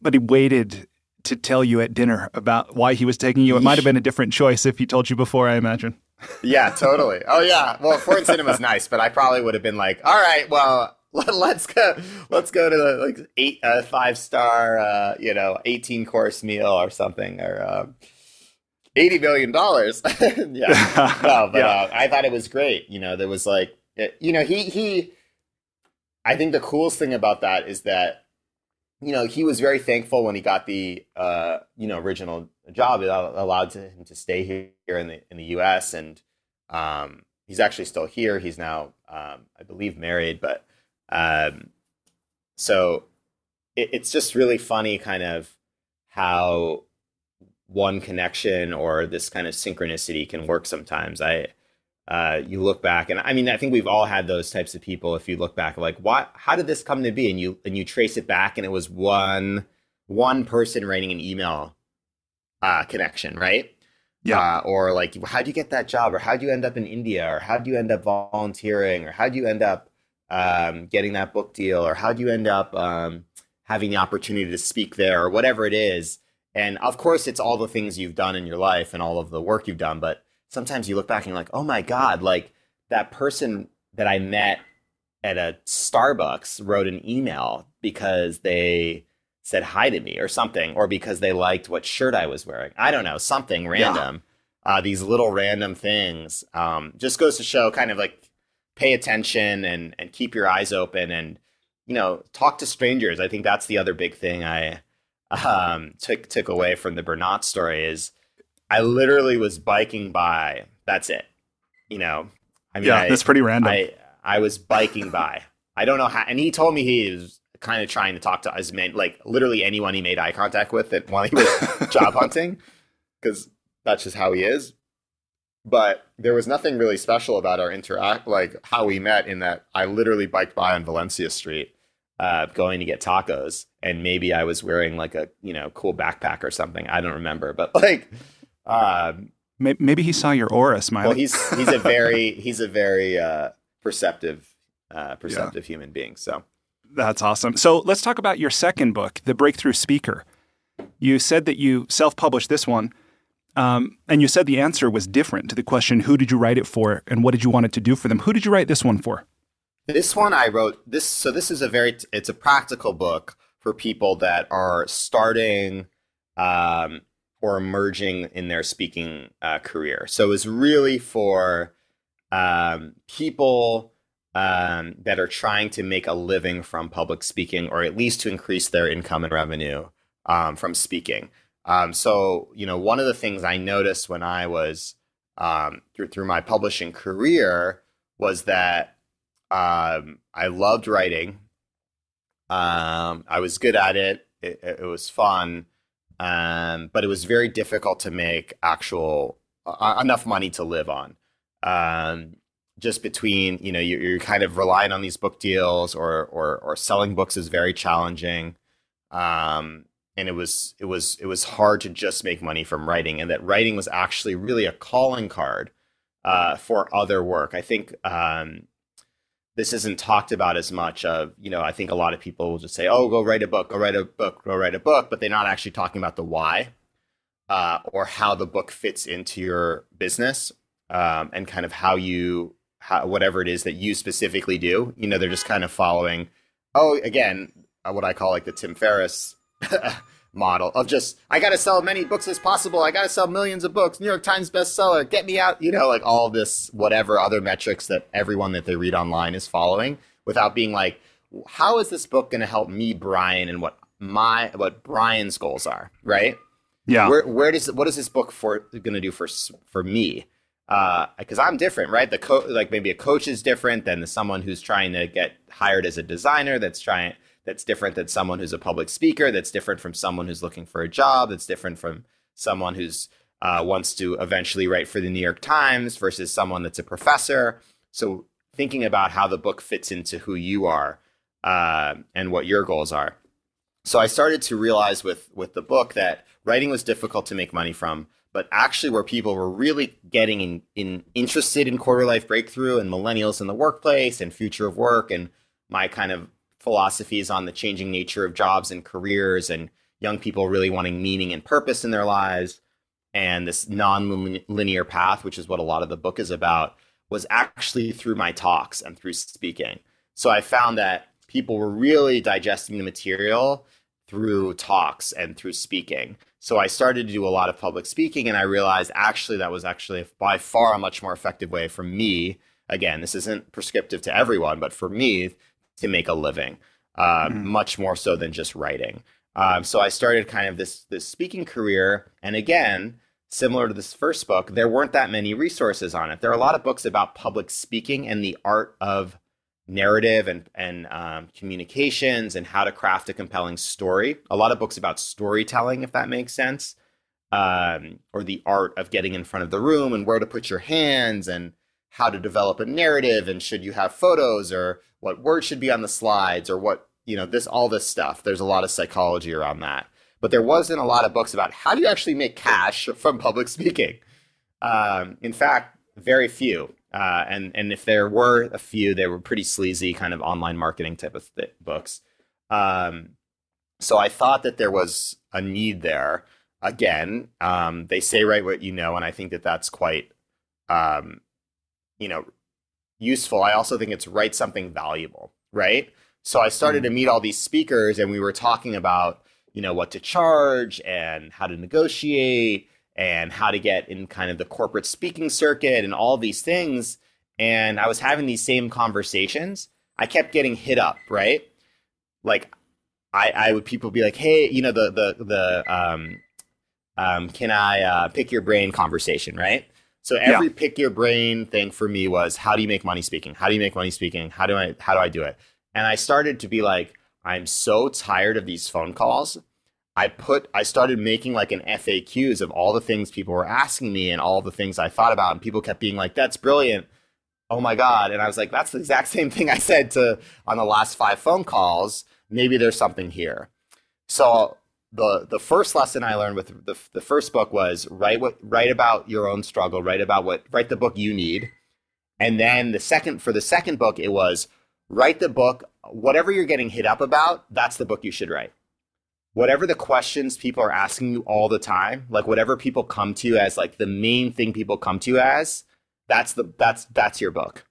But he waited to tell you at dinner about why he was taking you. It might have been a different choice if he told you before, I imagine yeah, totally. Oh yeah. Well, foreign cinema's nice, but I probably would have been like, all right, well, let's go, let's go to the like eight, uh, five star, uh, you know, eighteen course meal or something, or uh, eighty million dollars. yeah, no, but yeah. Uh, I thought it was great. You know, there was like, you know, he he. I think the coolest thing about that is that you know, he was very thankful when he got the uh, you know original job. It allowed him to stay here in the in the U.S. and um, he's actually still here. He's now, um, I believe, married. But um, so it, it's just really funny, kind of how one connection or this kind of synchronicity can work sometimes. I uh, you look back and I mean I think we've all had those types of people if you look back like what how did this come to be? And you and you trace it back and it was one one person writing an email uh, connection right? Yeah. Uh, or like how do you get that job? Or how do you end up in India? Or how do you end up volunteering? Or how do you end up um, getting that book deal? Or how do you end up um, having the opportunity to speak there? Or whatever it is. And of course it's all the things you've done in your life and all of the work you've done but sometimes you look back and you're like, oh my God, like that person that I met at a Starbucks wrote an email because they said hi to me or something, or because they liked what shirt I was wearing. I don't know, something random. Yeah. Uh, these little random things um, just goes to show kind of like pay attention and and keep your eyes open and you know talk to strangers. I think that's the other big thing I um, took took away from the Bernat story is I literally was biking by. That's it. You know, I mean, yeah, I, that's pretty random. I, I was biking by. I don't know how, and he told me he was kind of trying to talk to his men, like literally anyone he made eye contact with that while he was job hunting, because that's just how he is. But there was nothing really special about our interact, like how we met. In that I literally biked by on Valencia Street, uh, going to get tacos, and maybe I was wearing like a you know cool backpack or something. I don't remember, but like. Um, maybe he saw your aura, Smiley. Well, he's he's a very he's a very uh, perceptive, uh, perceptive yeah. human being. So that's awesome. So let's talk about your second book, The Breakthrough Speaker. You said that you self-published this one, um, and you said the answer was different to the question, "Who did you write it for, and what did you want it to do for them?" Who did you write this one for? This one I wrote this. So this is a very it's a practical book for people that are starting um, or emerging in their speaking uh, career. So it's really for um, people um, that are trying to make a living from public speaking, or at least to increase their income and revenue um, from speaking. Um, so, you know, one of the things I noticed when I was um, through through my publishing career was that um, I loved writing. I was good at it. It, it was fun, but it was very difficult to make actual uh, enough money to live on. Um, just between you know you're, you're, kind of relying on these book deals or or, or selling books is very challenging um, and it was it was it was hard to just make money from writing and that writing was actually really a calling card uh, for other work i think um, this isn't talked about as much of you know i think a lot of people will just say oh go write a book go write a book go write a book but they're not actually talking about the why uh, or how the book fits into your business um, and kind of how you how, whatever it is that you specifically do. You know, they're just kind of following. Oh, again, what I call like the Tim Ferriss model of just I got to sell as many books as possible. I got to sell millions of books. New York Times bestseller. Get me out. You know, like all this whatever other metrics that everyone that they read online is following, without being like, how is this book going to help me, Brian, and what my what Brian's goals are, right? Yeah. Where where does what is this book for going to do for for me? because uh, I'm different, right? The co- like maybe a coach is different than the, someone who's trying to get hired as a designer. That's trying that's different than someone who's a public speaker. That's different from someone who's looking for a job. That's different from someone who's uh, wants to eventually write for the New York Times versus someone that's a professor. So thinking about how the book fits into who you are uh, and what your goals are. So I started to realize with with the book that writing was difficult to make money from but actually where people were really getting in, in interested in quarter life breakthrough and millennials in the workplace and future of work and my kind of philosophies on the changing nature of jobs and careers and young people really wanting meaning and purpose in their lives. And this non-linear path which is what a lot of the book is about was actually through my talks and through speaking. So i found that people were really digesting the material through talks and through speaking. So I started to do a lot of public speaking, and I realized actually that was actually by far a much more effective way for me. Again, this isn't prescriptive to everyone, but for me to make a living, uh, mm-hmm. much more so than just writing. Um, so I started kind of this this speaking career, and again, similar to this first book, there weren't that many resources on it. There are a lot of books about public speaking and the art of narrative and and um, communications and how to craft a compelling story. A lot of books about storytelling, if that makes sense, um, or the art of getting in front of the room and where to put your hands and how to develop a narrative and should you have photos or what words should be on the slides or what you know this all this stuff. There's a lot of psychology around that, but there wasn't a lot of books about how do you actually make cash from public speaking. Um, in fact, very few. Uh, and and if there were a few, they were pretty sleazy, kind of online marketing type of th- books. Um, so I thought that there was a need there. Again, um, they say write what you know, and I think that that's quite, um, you know, useful, I also think it's write something valuable, right? So I started to meet all these speakers and we were talking about, you know, what to charge and how to negotiate and how to get in kind of the corporate speaking circuit and all these things. And I was having these same conversations. I kept getting hit up, right? Like I, I would people be like, hey, you know, the the the um um can I uh, pick your brain conversation, right? So every yeah. pick your brain thing for me was how do you make money speaking? How do you make money speaking? How do I how do I do it? And I started to be like, I'm so tired of these phone calls I put I started making like an FAQs of all the things people were asking me and all the things I thought about and people kept being like that's brilliant. Oh my god. And I was like that's the exact same thing I said to on the last 5 phone calls. Maybe there's something here. So the the first lesson I learned with the the first book was write what write about your own struggle, write about what write the book you need. And then the second for the second book it was write the book whatever you're getting hit up about, that's the book you should write whatever the questions people are asking you all the time, like whatever people come to you as like the main thing people come to you as, that's the that's that's your book.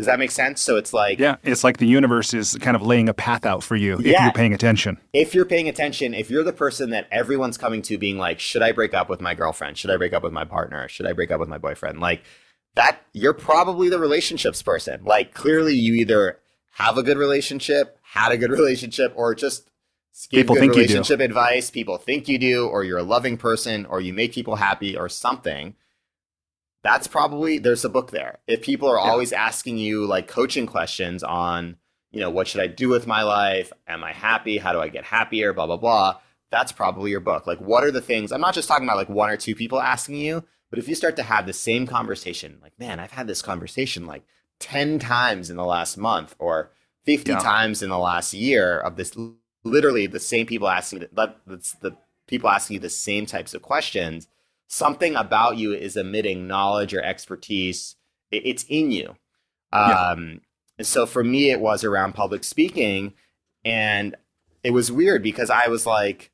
Does that make sense? So it's like Yeah, it's like the universe is kind of laying a path out for you yeah, if you're paying attention. If you're paying attention, if you're the person that everyone's coming to being like, should I break up with my girlfriend? Should I break up with my partner? Should I break up with my boyfriend? Like that you're probably the relationships person. Like clearly you either have a good relationship, had a good relationship, or just give people good relationship advice. People think you do, or you're a loving person, or you make people happy, or something. That's probably there's a book there. If people are yeah. always asking you like coaching questions on, you know, what should I do with my life? Am I happy? How do I get happier? Blah blah blah. That's probably your book. Like, what are the things? I'm not just talking about like one or two people asking you, but if you start to have the same conversation, like, man, I've had this conversation like 10 times in the last month or 50 yeah. times in the last year of this literally the same people asking the, the people asking you the same types of questions something about you is emitting knowledge or expertise. It's in you. Yeah. um, and so for me it was around public speaking. And it was weird because i was like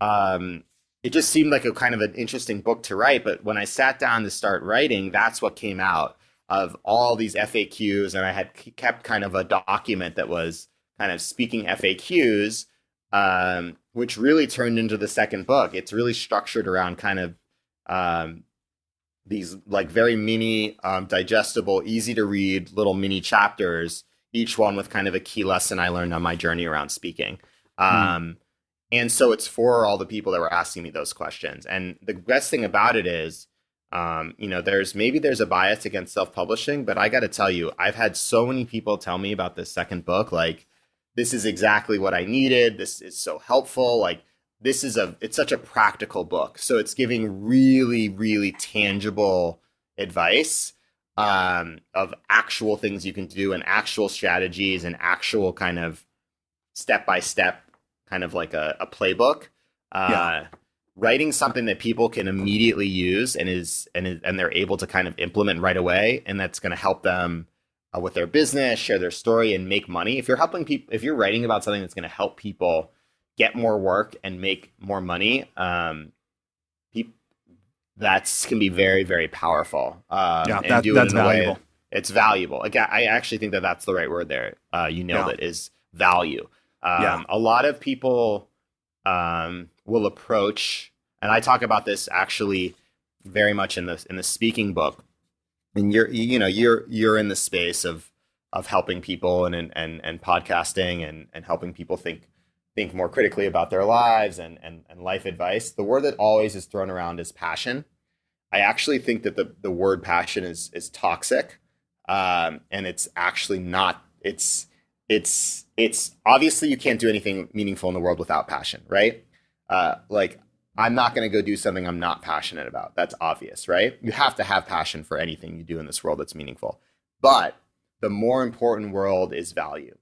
um, it just seemed like a kind of an interesting book to write. But when i sat down to start writing that's what came out of all these faqs and i had kept kind of a document that was kind of speaking FAQs, um, which really turned into the second book. It's really structured around kind of um, these like very mini, um, digestible, easy to read little mini chapters, each one with kind of a key lesson I learned on my journey around speaking. Mm. And so it's for all the people that were asking me those questions. And the best thing about it is, um, you know, there's maybe there's a bias against self publishing, but I got to tell you, I've had so many people tell me about this second book, like, this is exactly what I needed. This is so helpful. Like this is a it's such a practical book. So it's giving really really tangible advice um, of actual things you can do and actual strategies and actual kind of step by step kind of like a, a playbook. Uh, yeah. Writing something that people can immediately use and is and is, and they're able to kind of implement right away, and that's going to help them uh, with their business, share their story, and make money. If you're helping people, if you're writing about something that's going to help people get more work and make more money, um, that's can be very, very powerful. Um, yeah, that, that's valuable. it's valuable. Like, I actually think that that's the right word there. Uh, you nailed yeah. it. Is value. Um, yeah. A lot of people um, will approach, and I talk about this actually very much in the in the speaking book and you're you know you're you're in the space of of helping people and and and podcasting and and helping people think think more critically about their lives and and, and life advice the word that always is thrown around is passion i actually think that the the word passion is is toxic um, and it's actually not it's it's it's obviously you can't do anything meaningful in the world without passion right uh, like I'm not going to go do something I'm not passionate about. That's obvious, right? You have to have passion for anything you do in this world that's meaningful. But the more important world is value.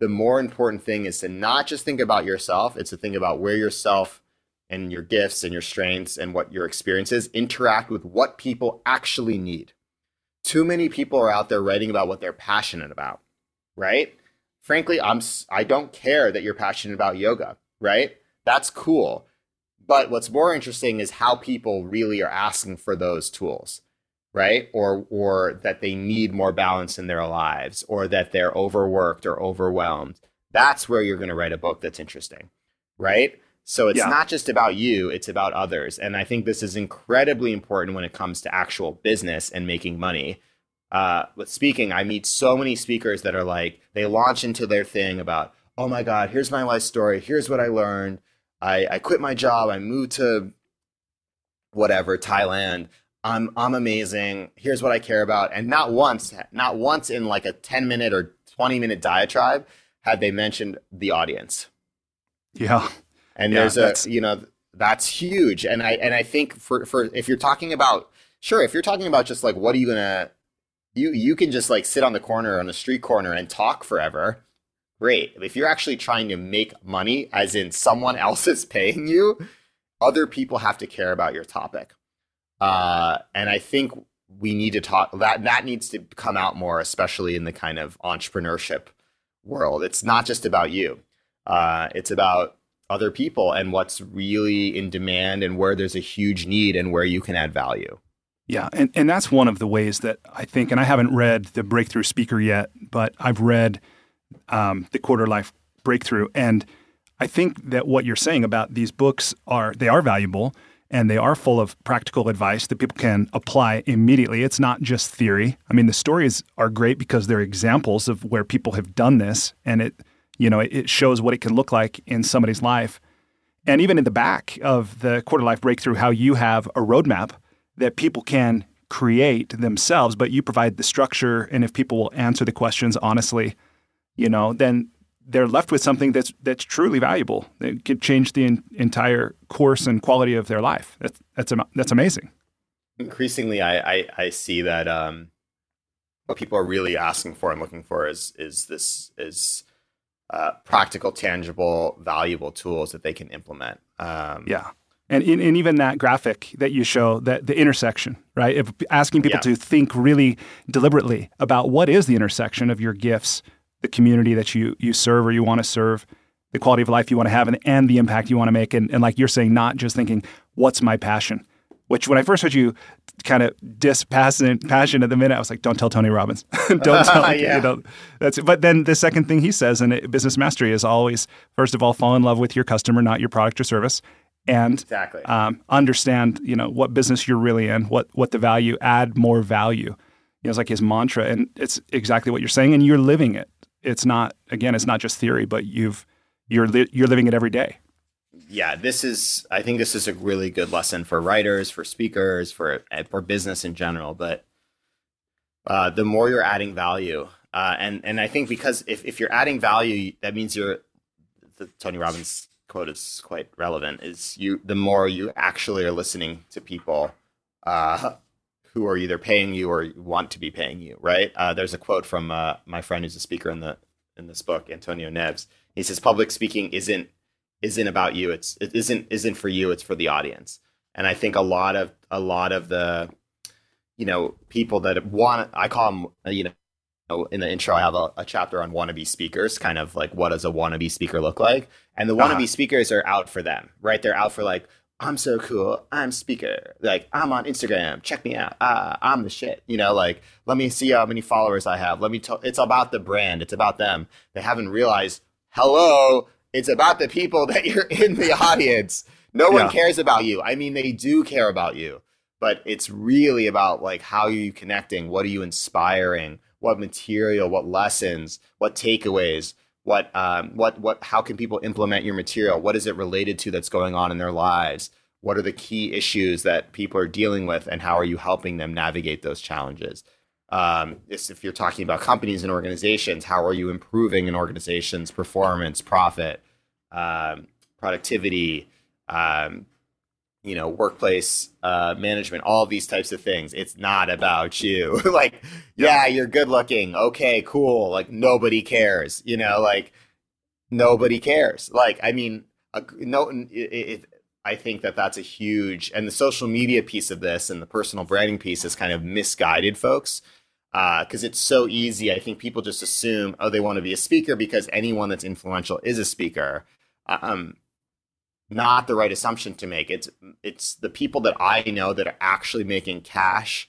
The more important thing is to not just think about yourself, it's to think about where yourself and your gifts and your strengths and what your experiences interact with what people actually need. Too many people are out there writing about what they're passionate about, right? Frankly, I'm I don't care that you're passionate about yoga, right? That's cool but what's more interesting is how people really are asking for those tools. Right? Or or that they need more balance in their lives, or that they're overworked or overwhelmed. That's where you're going to write a book that's interesting, right? So it's yeah. not just about you, it's about others. And I think this is incredibly important when it comes to actual business and making money. Uh, with speaking, I meet so many speakers that are like, they launch into their thing about, oh my God, here's my life story. Here's what I learned. I, I quit my job. I moved to whatever, Thailand. I'm, I'm amazing. Here's what I care about. And not once, not once in like a 10 minute or 20 minute diatribe had they mentioned the audience. Yeah. And yeah, there's a, you know, that's huge. And I, and I think for, for, if you're talking about, sure, if you're talking about just like, what are you going to, you, you can just like sit on the corner on the street corner and talk forever. Great. If you're actually trying to make money, as in someone else is paying you, other people have to care about your topic. Uh, and I think we need to talk that that needs to come out more, especially in the kind of entrepreneurship world. It's not just about you. Uh, it's about other people and what's really in demand and where there's a huge need and where you can add value. Yeah, and, and that's one of the ways that I think, and I haven't read the Breakthrough Speaker yet, but I've read um, the Quarter Life Breakthrough, and I think that what you're saying about these books are they are valuable and they are full of practical advice that people can apply immediately. It's not just theory. I mean, the stories are great because they're examples of where people have done this, and it you know, it shows what it can look like in somebody's life. And even in the back of the quarter life breakthrough, how you have a roadmap that people can create themselves, but you provide the structure. And if people will answer the questions honestly, you know, then they're left with something that's that's truly valuable. It could change the in, entire course and quality of their life. That's that's that's amazing. Increasingly, I I, I see that um, what people are really asking for and looking for is is this is uh, practical, tangible, valuable tools that they can implement. Um, yeah. And, in, and even that graphic that you show, that the intersection, right? If asking people yeah. to think really deliberately about what is the intersection of your gifts, the community that you you serve or you want to serve, the quality of life you want to have, and, and the impact you want to make. And, and like you're saying, not just thinking, what's my passion? Which when I first heard you kind of diss passion, passion at the minute, I was like, don't tell Tony Robbins. don't tell yeah. you know, that's it. But then the second thing he says in business mastery is always, first of all, fall in love with your customer, not your product or service. And exactly. um, understand, you know, what business you're really in, what what the value, add more value. You know, it's like his mantra, and it's exactly what you're saying, and you're living it. It's not again, it's not just theory, but you've you're li- you're living it every day yeah, this is I think this is a really good lesson for writers, for speakers, for for business in general. But uh, the more you're adding value, uh, and and I think because if if you're adding value, that means you're the Tony Robbins quote is quite relevant. Is you the more you actually are listening to people uh, who are either paying you or want to be paying you, right? Uh, there's a quote from uh, my friend who's a speaker in the in this book, Antonio Neves. He says, "Public speaking isn't isn't about you. It's it isn't isn't for you. It's for the audience. And I think a lot of a lot of the you know people that want I call them you know in the intro I have a, a chapter on wannabe speakers, kind of like what does a wannabe speaker look like? And the wannabe uh-huh. speakers are out for them, right? They're out for like I'm so cool. I'm speaker. Like I'm on Instagram. Check me out. Uh, I'm the shit. You know, like let me see how many followers I have. Let me. T- it's about the brand. It's about them. They haven't realized. Hello, it's about the people that you're in the audience. No one cares about you. I mean, they do care about you, but it's really about like how are you connecting? What are you inspiring? What material? What lessons? What takeaways? What um, what what? How can people implement your material? What is it related to that's going on in their lives? What are the key issues that people are dealing with, and how are you helping them navigate those challenges? Um, if you're talking about companies and organizations, how are you improving an organization's performance, profit, um, productivity, um, you know, workplace uh, management, all these types of things. It's not about you. like, yeah, you're good looking. Okay, cool. Like nobody cares. You know, like nobody cares. Like, I mean, no, it, it, I think that that's a huge, and the social media piece of this and the personal branding piece has kind of misguided folks because uh, it's so easy. I think people just assume, oh, they want to be a speaker because anyone that's influential is a speaker um, not the right assumption to make. It's it's the people that I know that are actually making cash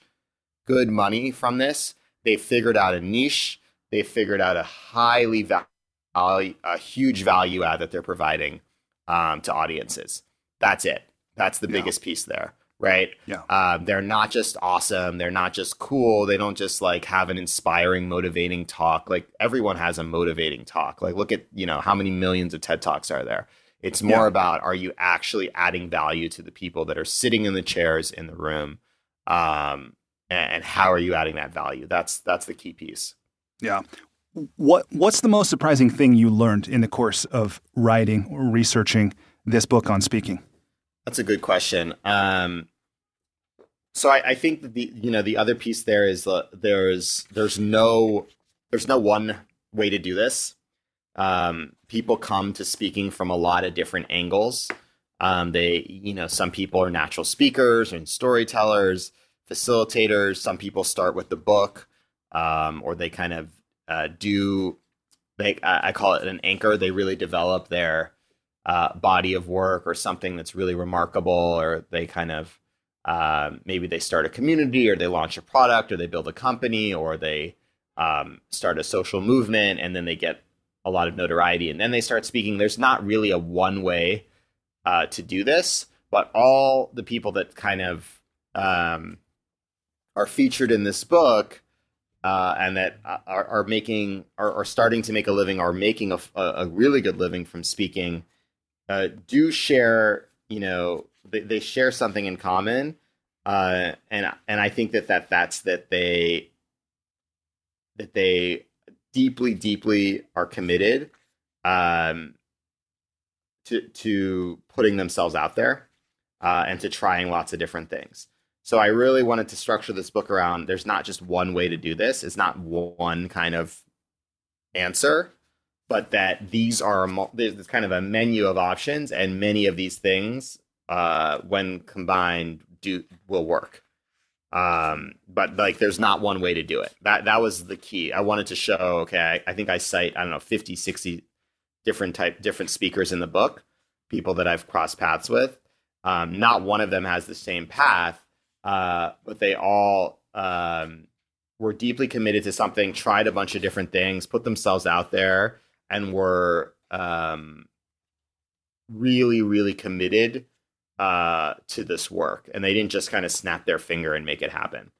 good money from this. They figured out a niche. They figured out a highly value, a huge value add that they're providing um, to audiences. That's it. That's the yeah. biggest piece there, right? Yeah. Um, they're not just awesome. They're not just cool. They don't just like have an inspiring, motivating talk. Like everyone has a motivating talk. Like look at you know how many millions of TED talks are there. It's more yeah. about are you actually adding value to the people that are sitting in the chairs in the room, um, and, how are you adding that value? That's that's the key piece. Yeah. What What's the most surprising thing you learned in the course of writing or researching this book on speaking? That's a good question. Um, so I, I, think that the you know the other piece there is uh, there's there's no there's no one way to do this. Um, people come to speaking from a lot of different angles. Um, they you know some people are natural speakers and storytellers, facilitators. Some people start with the book, um, or they kind of uh, do. They I, call it an anchor. They really develop their uh, body of work or something that's really remarkable, or they kind of uh, maybe they start a community, or they launch a product, or they build a company, or they um, start a social movement, and then they get a lot of notoriety, and then they start speaking. There's not really a one way uh, to do this, but all the people that kind of um, are featured in this book. Uh, and that are, are making are, are, starting to make a living, are making a, a really good living from speaking uh, do share, you know, they, they share something in common, uh, and and I think that that that's that they that they deeply deeply are committed um, to to putting themselves out there uh, and to trying lots of different things. So I really wanted to structure this book around there's not just one way to do this. It's not one kind of answer but that these are there's kind of a menu of options, and many of these things, uh, when combined, do will work. Um, but like, there's not one way to do it. That that was the key. I wanted to show. Okay, I, I think I cite I don't know 50, 60 different type different speakers in the book, people that I've crossed paths with. Um, not one of them has the same path, uh, but they all um, were deeply committed to something, tried a bunch of different things, put themselves out there, and were um, really, really committed uh, to this work, and they didn't just kind of snap their finger and make it happen.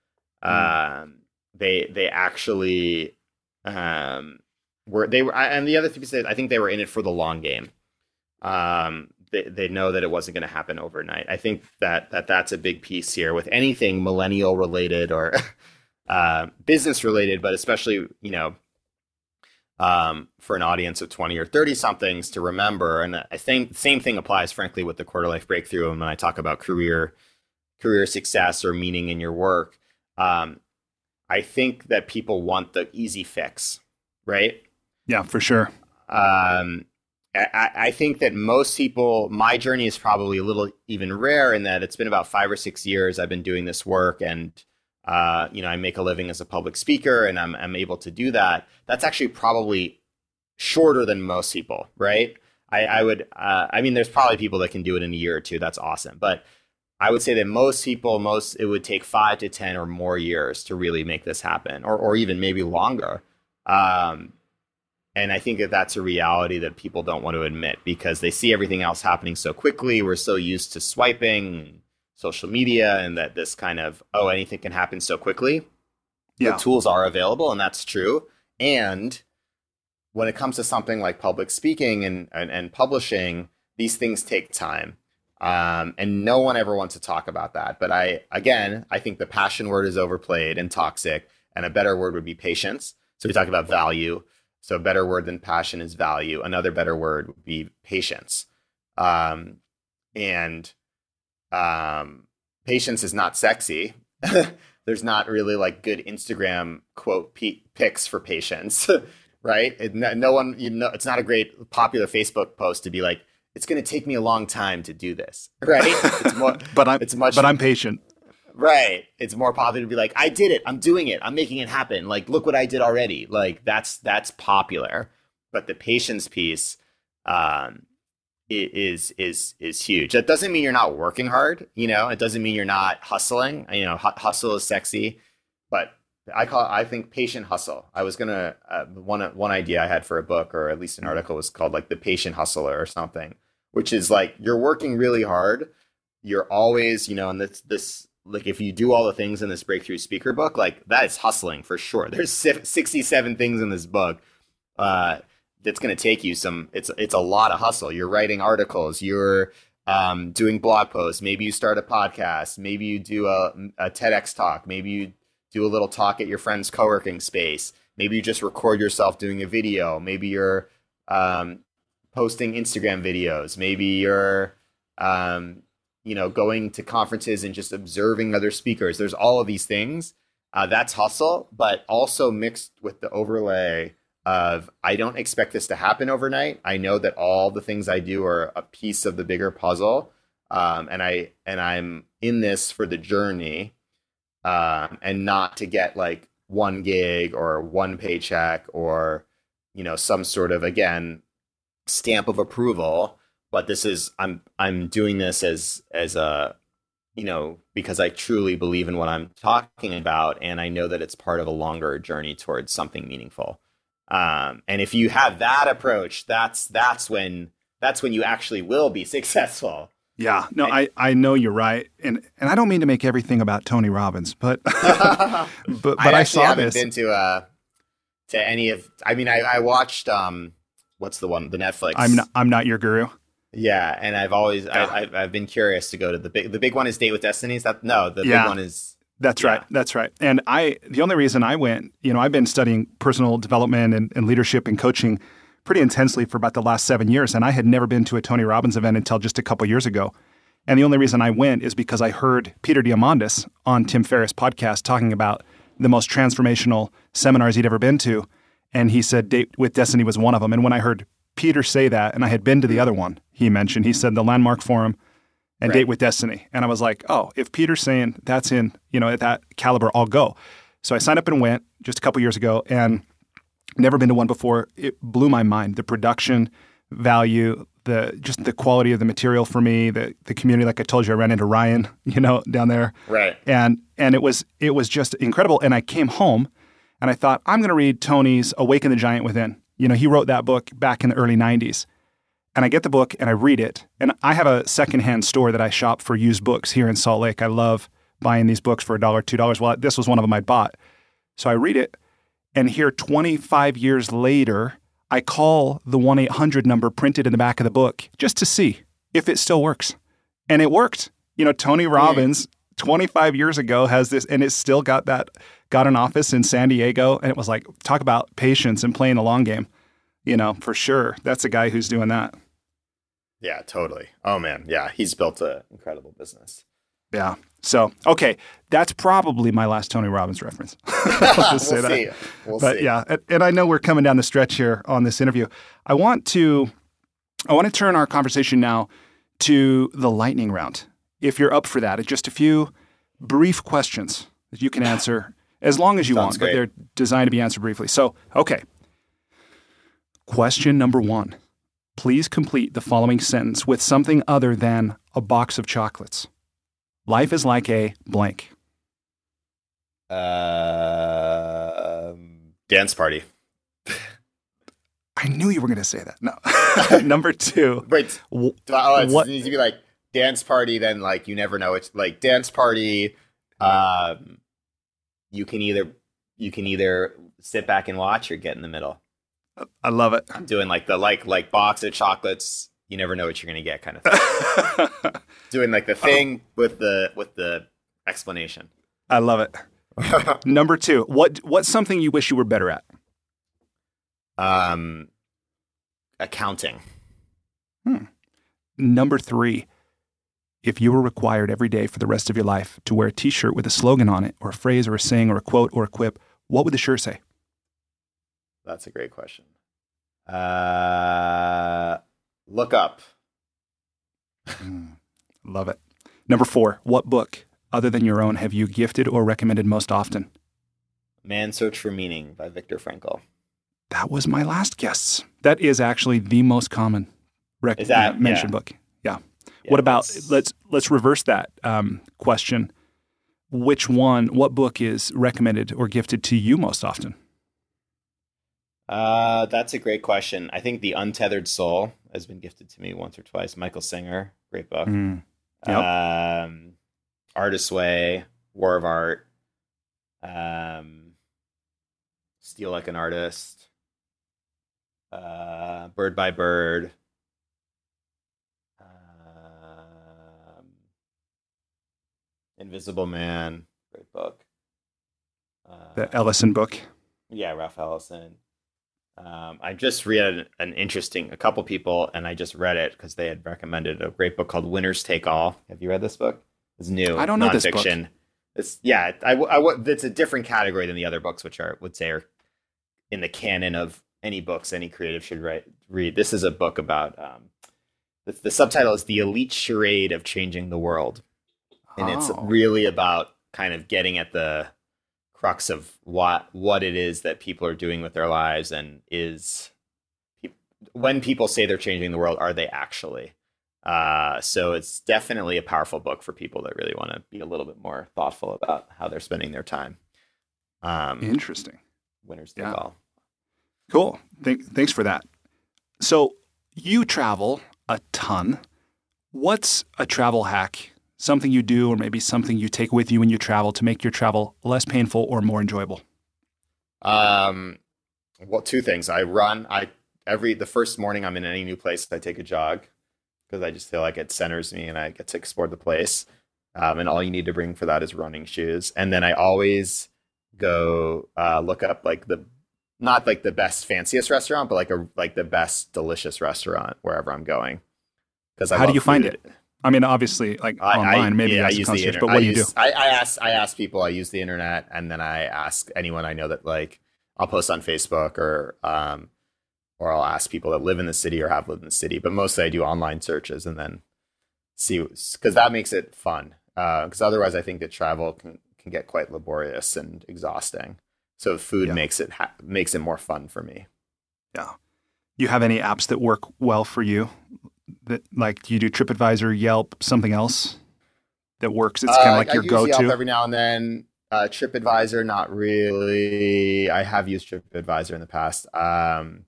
Mm. Um, they they actually um, were they were, and the other thing is I think they were in it for the long game. Um, they they know that it wasn't going to happen overnight. I think that that that's a big piece here with anything millennial related or uh, business related, but especially you know um, for an audience of 20 or 30 somethings to remember. And I think the same thing applies, frankly, with the quarter life breakthrough. And when I talk about career, career success or meaning in your work, um, I think that people want the easy fix, right? Yeah, for sure. Um, I, I think that most people, my journey is probably a little even rare in that it's been about five or six years I've been doing this work and uh, you know, I make a living as a public speaker and I'm, I'm able to do that. That's actually probably shorter than most people, right? I, I would, uh, I mean, there's probably people that can do it in a year or two. That's awesome. But I would say that most people, most, it would take five to 10 or more years to really make this happen, or, or even maybe longer. Um, and I think that that's a reality that people don't want to admit because they see everything else happening so quickly. We're so used to swiping, social media and that this kind of oh anything can happen so quickly. Yeah. the tools are available and that's true. And when it comes to something like public speaking and, and, and publishing these things take time. Um, and no one ever wants to talk about that. But i again i think the passion word is overplayed and toxic and a better word would be patience. So we talk about value. So a better word than passion is value. Another better word would be patience. Um, and um, patience is not sexy. There's not really like good Instagram quote p- pics for patience, right? It, no, no, one, you know, it's not a great popular Facebook post to be like, it's going to take me a long time to do this, right? It's more, but I'm, it's much, but I'm patient. Right. It's more popular to be like, I did it. I'm doing it. I'm making it happen. Like, look what I did already. Like, that's that's popular. But the patience piece, um, is is is huge. That doesn't mean you're not working hard. You know, it doesn't mean you're not hustling. You know, hustle is sexy. but I call I think patient hustle. I was gonna uh, one one idea I had for a book or at least an article was called like the patient hustler or something, which is like you're working really hard. You're always you know, and this this like if you do all the things in this breakthrough speaker book, like that is hustling for sure. There's 67 things in this book. Uh, that's going to take you some it's it's a lot of hustle. You're writing articles you're um, doing blog posts maybe you start a podcast maybe you do a, a tedx talk maybe you do a little talk at your friend's co-working space maybe you just record yourself doing a video maybe you're um, posting instagram videos maybe you're um, you know going to conferences and just observing other speakers. There's all of these things. Uh, that's hustle but also mixed with the overlay of I don't expect this to happen overnight. I know that all the things I do are a piece of the bigger puzzle, um, and I and I'm in this for the journey, um, and not to get like one gig or one paycheck or you know some sort of again stamp of approval. But this is I'm I'm doing this as as a you know because I truly believe in what I'm talking about, and I know that it's part of a longer journey towards something meaningful. Um, and if you have that approach, that's that's when that's when you actually will be successful. Yeah, no, I, I know you're right, and and I don't mean to make everything about Tony Robbins, but but but I, I saw haven't this. been to uh to any of. I mean, I, I watched um what's the one the Netflix. I'm not I'm not your guru. Yeah, and I've always I, I've, I've been curious to go to the big the big one is Date with Destiny. Is that no the Yeah. big one is That's Yeah. right. That's right. And I, the only reason I went, you know, I've been studying personal development and, and leadership and coaching pretty intensely for about the last seven years. And I had never been to a Tony Robbins event until just a couple years ago. And the only reason I went is because I heard Peter Diamandis on Tim Ferriss' podcast talking about the most transformational seminars he'd ever been to. And he said Date with Destiny was one of them. And when I heard Peter say that, and I had been to the other one, he mentioned, he said the Landmark Forum and Right. Date with Destiny. And I was like, oh, if Peter's saying that's in, you know, at that caliber, I'll go. So I signed up and went just a couple years ago and never been to one before. It blew my mind. The production value, the just the quality of the material for me, the the community, like I told you, I ran into Ryan, you know, down there right. and and it was it was just incredible. And I came home, and I thought I'm going to read Tony's "Awaken the Giant Within." You know, he wrote that book back in the early '90s, and I get the book and I read it. And I have a secondhand store that I shop for used books here in Salt Lake. I love buying these books for a dollar, two dollars. Well, this was one of them I bought, so I read it, and here 25 years later, I call the 1 800 number printed in the back of the book just to see if it still works. And it worked. You know, Tony Robbins 25 years ago has this, and it's still got that, got an office in San Diego. And it was like, talk about patience and playing the long game. You know, for sure. That's a guy who's doing that. Yeah, totally. Oh man, yeah, he's built an incredible business. Yeah. So, okay. That's probably my last Tony Robbins reference. I'll just we'll that. see. We'll but see. yeah, and, and I know we're coming down the stretch here on this interview. I want to, I want to turn our conversation now to the lightning round. If you're up for that, it's just a few brief questions that you can answer as long as you Sounds want, but they're designed to be answered briefly. So, okay. Question number one. Please complete the following sentence with something other than a box of chocolates. Life is like a blank. Um, dance party. I knew you were going to say that. No. number two. Wait, oh, it needs to be like dance party. Then like you never know. It's like dance party. Um, you can either you can either sit back and watch or get in the middle. I love it. I'm doing like the like like box of chocolates. You never know what you're gonna get, kind of thing. doing like the thing with the with the explanation. I love it. Number two, what what's something you wish you were better at? um, accounting. Hmm. Number three, if you were required every day for the rest of your life to wear a T-shirt with a slogan on it, or a phrase, or a saying, or a quote, or a quip, what would the shirt say? That's a great question. Uh, look up. Love it. Number four, what book other than your own have you gifted or recommended most often? Man Search for Meaning by Viktor Frankl. That was my last guest's. That is actually the most common rec- Is that- mentioned yeah. book. Yeah. Yeah, what about that's- let's let's reverse that um, question. which one, what book is recommended or gifted to you most often? Uh, that's a great question. I think The Untethered Soul has been gifted to me once or twice. Michael Singer, great book. Mm. Yep. Um, Artist's Way, War of Art, um, Steal Like an Artist, uh, Bird by Bird. Um, Invisible Man, great book. Uh, The Ellison book. yeah, Ralph Ellison. Um, I just read an interesting, a couple people, and I just read it because they had recommended a great book called Winners Take All. Have you read this book? It's new. I don't know this book. It's yeah, I, I, it's a different category than the other books, which are would say are in the canon of any books any creative should write read. This is a book about um, the, the subtitle is "The Elite Charade of Changing the World," and it's Oh. really about kind of getting at the crux of what what it is that people are doing with their lives and is when people say they're changing the world are they actually uh, so it's definitely a powerful book for people that really want to be a little bit more thoughtful about how they're spending their time um, Interesting. winners take Yeah. all Cool. Thank, thanks for that. So you travel a ton. What's a travel hack? Something you do, or maybe something you take with you when you travel to make your travel less painful or more enjoyable? Um, well, two things. I run. I every the first morning I'm in any new place, I take a jog because I just feel like it centers me and I get to explore the place. Um, and all you need to bring for that is running shoes. And then I always go uh, look up like the not like the best fanciest restaurant, but like a like the best delicious restaurant wherever I'm going. Because How do you find it? I mean, obviously, like I, online, I, maybe yeah, I as a use the concierge, internet. but what I do you do? I, I ask I ask people. I use the internet, and then I ask anyone I know that like I'll post on Facebook or um or I'll ask people that live in the city or have lived in the city. But mostly I do online searches and then see because that makes it fun. Because otherwise, I think that travel can can get quite laborious and exhausting. So food Yeah. makes it ha- makes it more fun for me. Yeah. You have any apps that work well for you? That like do you do TripAdvisor, Yelp, something else that works? It's kind of Uh, like I your go-to. every now and then. Uh, TripAdvisor, not really. I have used TripAdvisor in the past. Um,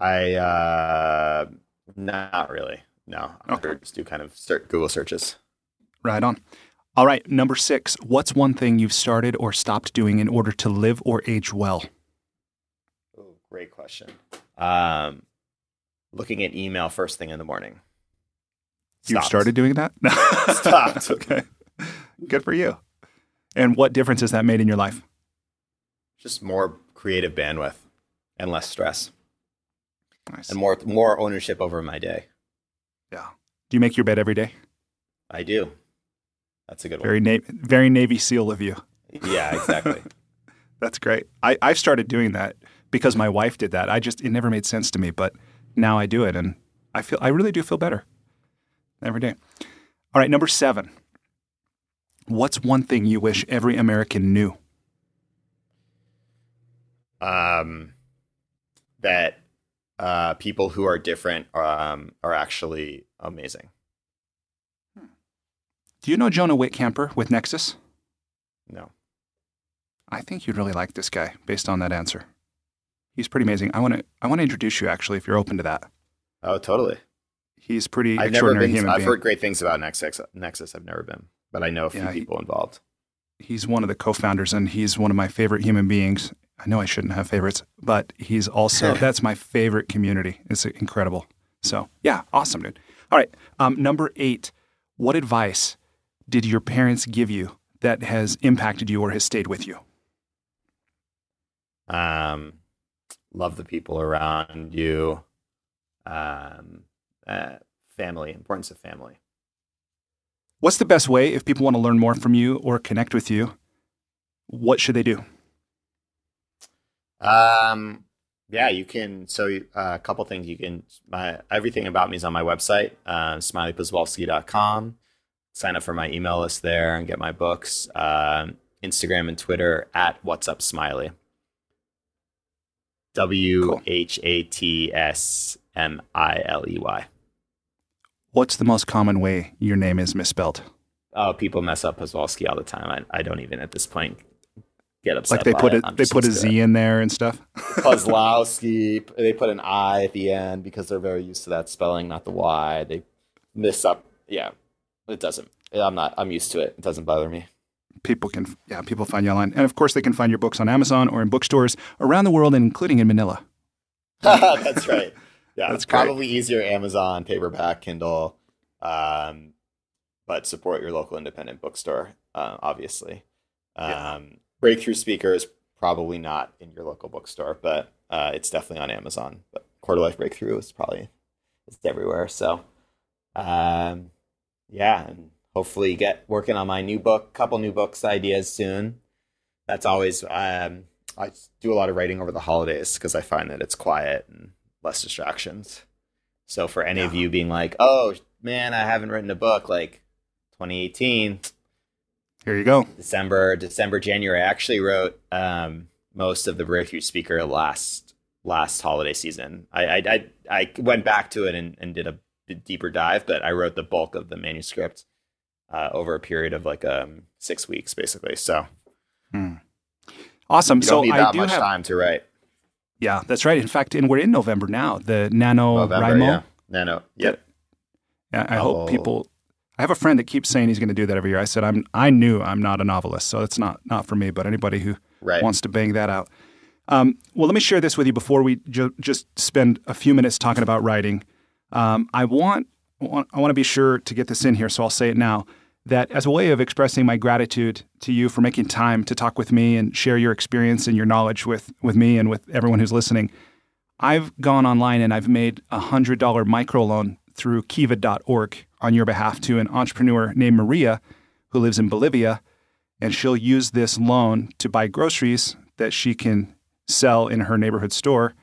I uh, not really. No, I Okay. just do kind of ser- Google searches. Right on. All right, number six. What's one thing you've started or stopped doing in order to live or age well? Oh, great question. Um, looking at email first thing in the morning. You've started doing that? No. Stopped. okay. Good for you. And what difference has that made in your life? Just more creative bandwidth and less stress Nice. and more more ownership over my day. Yeah. Do you make your bed every day? I do. That's a good one. Very na- very Navy SEAL of you. Yeah, exactly. That's great. I, I've started doing that because my wife did that. I just it never made sense to me, but now I do it and I feel I really do feel better every day. All right, number seven. What's one thing you wish every American knew? um, that uh, people who are different um, are actually amazing. Do you know Jonah Wittkamper with Nexus? No. I think you'd really like this guy based on that answer. He's pretty amazing. I want to I want to introduce you actually if you're open to that. Oh, totally. He's pretty I've never been. human I've being. heard great things about Nexus. Nexus. I've never been, but I know a few Yeah, he- people involved. he's one of the co-founders and he's one of my favorite human beings. I know I shouldn't have favorites, but he's also that's my favorite community. It's incredible. So yeah, awesome, dude. All right, um, number eight. What advice did your parents give you that has impacted you or has stayed with you? Um, love the people around you. Um, uh, family. Importance of family. What's the best way if people want to learn more from you or connect with you? What should they do? Um, yeah, you can. So uh, a couple things you can. My everything about me is on my website, uh, smileyposwolsky.com. Sign up for my email list there and get my books. Um, Instagram and Twitter at What's Up Smiley. W H A T S M I L E Y. What's the most common way your name is misspelled? oh, people mess up Poswolsky all the time. I, I don't even at this point get upset. Like they put it. a, they put a Z in there and stuff. Kozlowski. They put an I at the end because they're very used to that spelling, not the Y. They miss up. Yeah, it doesn't. I'm not. I'm used to it. It doesn't bother me. People can, yeah, people find you online, and of course they can find your books on Amazon or in bookstores around the world, including in Manila. That's right. Yeah, That's probably easier Amazon, paperback, Kindle, um, but support your local independent bookstore, uh, obviously. Um, yeah. Breakthrough Speaker is probably not in your local bookstore, but uh, it's definitely on Amazon. But Quarter Life Breakthrough is probably it's everywhere. So, um, yeah, and hopefully get working on my new book, couple new books ideas soon. That's always um, I do a lot of writing over the holidays because I find that it's quiet and less distractions. So for any yeah. of you being like, "Oh man, I haven't written a book," like 2018, here you go. December, December, January. I actually wrote um, most of the breakthrough speaker last last holiday season. I I, I, I went back to it and, and did a deeper dive, but I wrote the bulk of the manuscript uh, over a period of like um, six weeks, basically. So, hmm. awesome. So need that I do much have, time to write. Yeah, that's right. In fact, and we're in November now. The Nano November, Yeah. Nano. Yep. Yeah, I oh. hope people I have a friend that keeps saying he's going to do that every year. I said I'm I knew I'm not a novelist, so it's not not for me. But anybody who right. wants to bang that out. Um, well, let me share this with you before we ju- just spend a few minutes talking about writing. Um, I want, want I want to be sure to get this in here, so I'll say it now. That as a way of expressing my gratitude to you for making time to talk with me and share your experience and your knowledge with with me and with everyone who's listening, I've gone online and I've made a hundred dollar microloan through kiva.org on your behalf to an entrepreneur named Maria who lives in Bolivia. And she'll use this loan to buy groceries that she can sell in her neighborhood store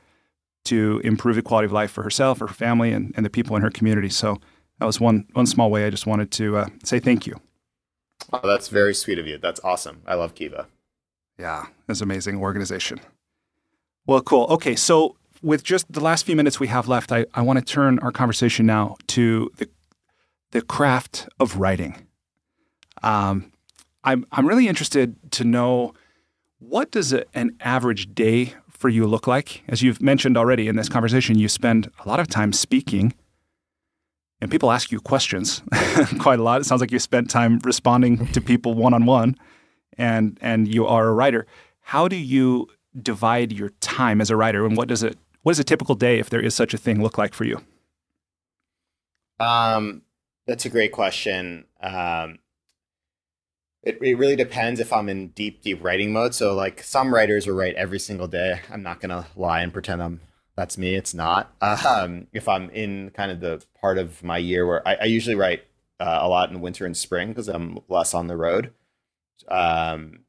to improve the quality of life for herself, her family, and, and the people in her community. So that was one, one small way I just wanted to uh, say thank you. Oh, that's very sweet of you. That's awesome. I love Kiva. Yeah, it's an amazing organization. Well, cool. Okay, so with just the last few minutes we have left, I, I want to turn our conversation now to the, the craft of writing. Um, I'm, I'm really interested to know what does a, an average day for you look like? As you've mentioned already in this conversation, you spend a lot of time speaking and people ask you questions quite a lot. It sounds like you spent time responding to people one on one and and you are a writer. How do you divide your time as a writer and what does it what does a typical day, if there is such a thing, look like for you? Um, that's a great question. Um, it, it really depends if I'm in deep, deep writing mode. So, like some writers will write every single day. I'm not gonna lie and pretend I'm that's me. It's not. Um, if I'm in kind of the part of my year where I, I usually write uh, a lot in winter and spring because I'm less on the road. Um,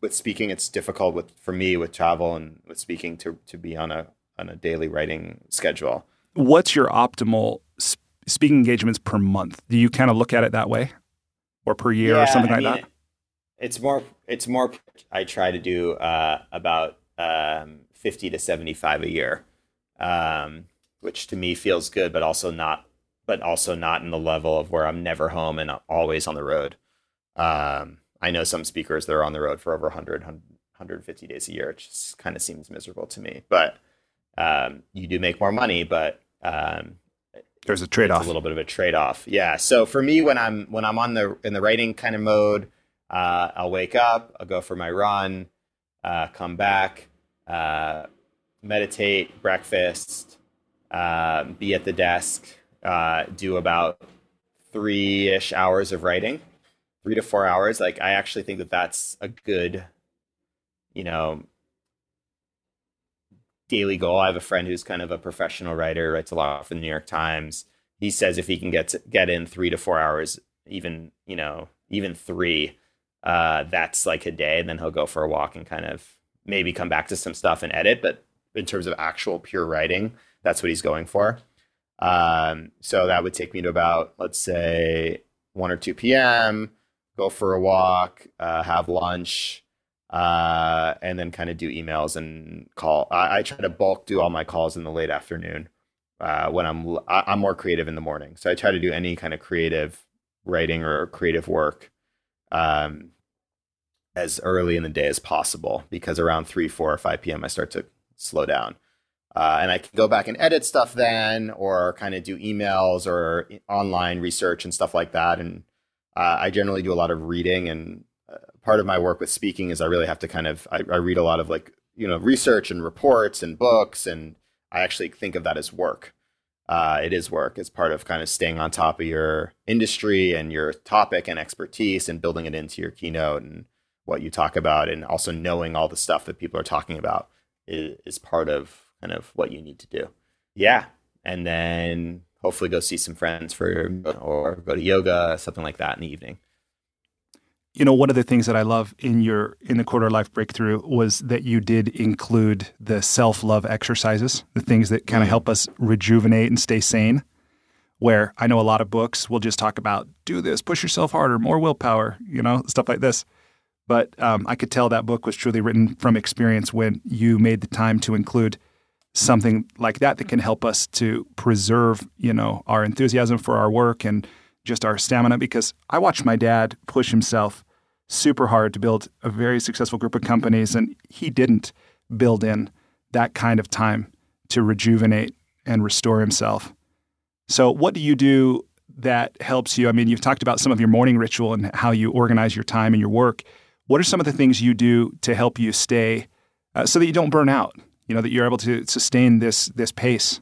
with speaking, it's difficult with for me with travel and with speaking to to be on a on a daily writing schedule. What's your optimal speaking engagements per month? Do you kind of look at it that way, or per year, yeah, or something I like mean, that? It's more. It's more. I try to do uh, about um, fifty to seventy-five a year, um, which to me feels good, but also not. But also not in the level of where I'm never home and always on the road. Um, I know some speakers that are on the road for over 100, 150 days a year. It just kind of seems miserable to me. But um, you do make more money, but um, there's a trade off. A little bit of a trade off. Yeah. So for me, when I'm when I'm on the in the writing kind of mode, uh, I'll wake up, I'll go for my run, uh, come back, uh, meditate, breakfast, uh, be at the desk, uh, do about three ish hours of writing, three to four hours. Like I actually think that that's a good, you know, daily goal. I have a friend who's kind of a professional writer, writes a lot for the New York Times. He says if he can get to, get in three to four hours, even you know, even three, uh, that's like a day. And then he'll go for a walk and kind of maybe come back to some stuff and edit. But in terms of actual pure writing, that's what he's going for. Um, so that would take me to about let's say one or two p.m. Go for a walk, uh, have lunch, uh, and then kind of do emails and call. I, I, try to bulk do all my calls in the late afternoon uh, when I'm I'm more creative in the morning. So I try to do any kind of creative writing or creative work um, as early in the day as possible because around 3, 4, or 5 p.m., I start to slow down. Uh, and I can go back and edit stuff then, or kind of do emails or online research and stuff like that. And uh, I generally do a lot of reading. And part of my work with speaking is I really have to kind of I, I read a lot of like you know research and reports and books, and I actually think of that as work. Uh, it is work. It's part of kind of staying on top of your industry and your topic and expertise and building it into your keynote and what you talk about, and also knowing all the stuff that people are talking about is, is part of kind of what you need to do. Yeah. And then hopefully go see some friends for or go to yoga, something like that in the evening. You know, one of the things that I love in your in the quarter life breakthrough was that you did include the self-love exercises, the things that kind of mm. help us rejuvenate and stay sane. Where I know a lot of books will just talk about do this, push yourself harder, more willpower, you know, stuff like this. But um, I could tell that book was truly written from experience when you made the time to include something like that that can help us to preserve, you know, our enthusiasm for our work and just our stamina. Because I watched my dad push himself super hard to build a very successful group of companies, and he didn't build in that kind of time to rejuvenate and restore himself. So, what do you do that helps you? I mean, you've talked about some of your morning ritual and how you organize your time and your work. What are some of the things you do to help you stay uh, so that you don't burn out? you know that you're able to sustain this this pace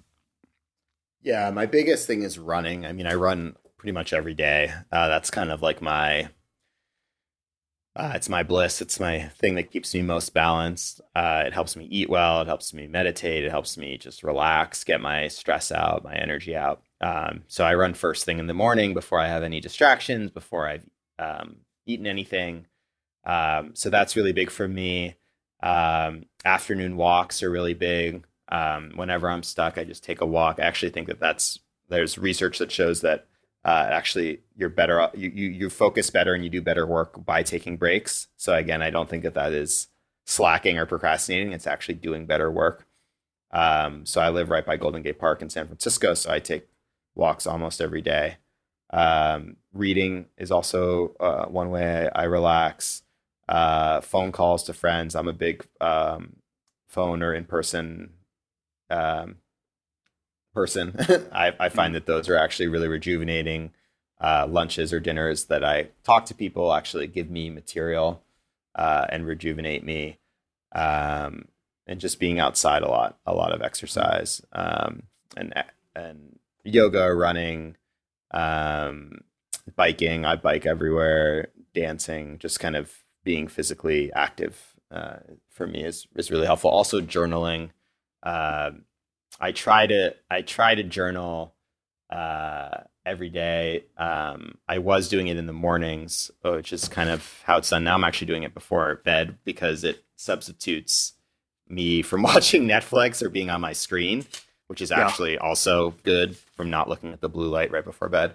yeah my biggest thing is running i mean i run pretty much every day uh, that's kind of like my uh, it's my bliss. It's my thing that keeps me most balanced. Uh, it helps me eat well. It helps me meditate. It helps me just relax get my stress out my energy out. Um, so i run first thing in the morning before i have any distractions before i've um, eaten anything. Um, so that's really big for me. Um, afternoon walks are really big. Um, whenever I'm stuck, I just take a walk. I actually think that that's there's research that shows that uh, actually you're better you, you you focus better and you do better work by taking breaks. So again, I don't think that that is slacking or procrastinating. It's actually doing better work. Um, so I live right by Golden Gate Park in San Francisco, so I take walks almost every day. Um, reading is also uh, one way I, relax uh, phone calls to friends. I'm a big um, phone or in person um, person. I, I, find mm-hmm. that those are actually really rejuvenating. Uh, lunches or dinners that I talk to people actually give me material uh, and rejuvenate me. Um, and just being outside a lot, a lot of exercise um, and and yoga, running, um, biking. I bike everywhere, dancing, just kind of being physically active uh, for me is is really helpful. Also, journaling. I try to I try to journal uh, every day. Um, I was doing it in the mornings, which is kind of how it's done now. I'm actually doing it before bed because it substitutes me from watching Netflix or being on my screen, which is actually yeah. also good from not looking at the blue light right before bed.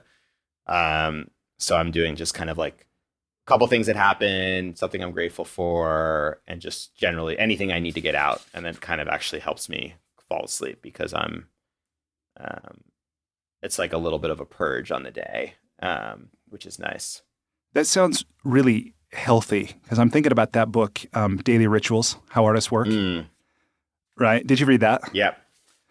Um, so I'm doing just kind of like a couple things that happen, something I'm grateful for, and just generally anything I need to get out. And then kind of actually helps me fall asleep because I'm, um, it's like a little bit of a purge on the day, um, which is nice. That sounds really healthy because I'm thinking about that book, um, Daily Rituals How Artists Work. Mm. Right? Did you read that? Yep.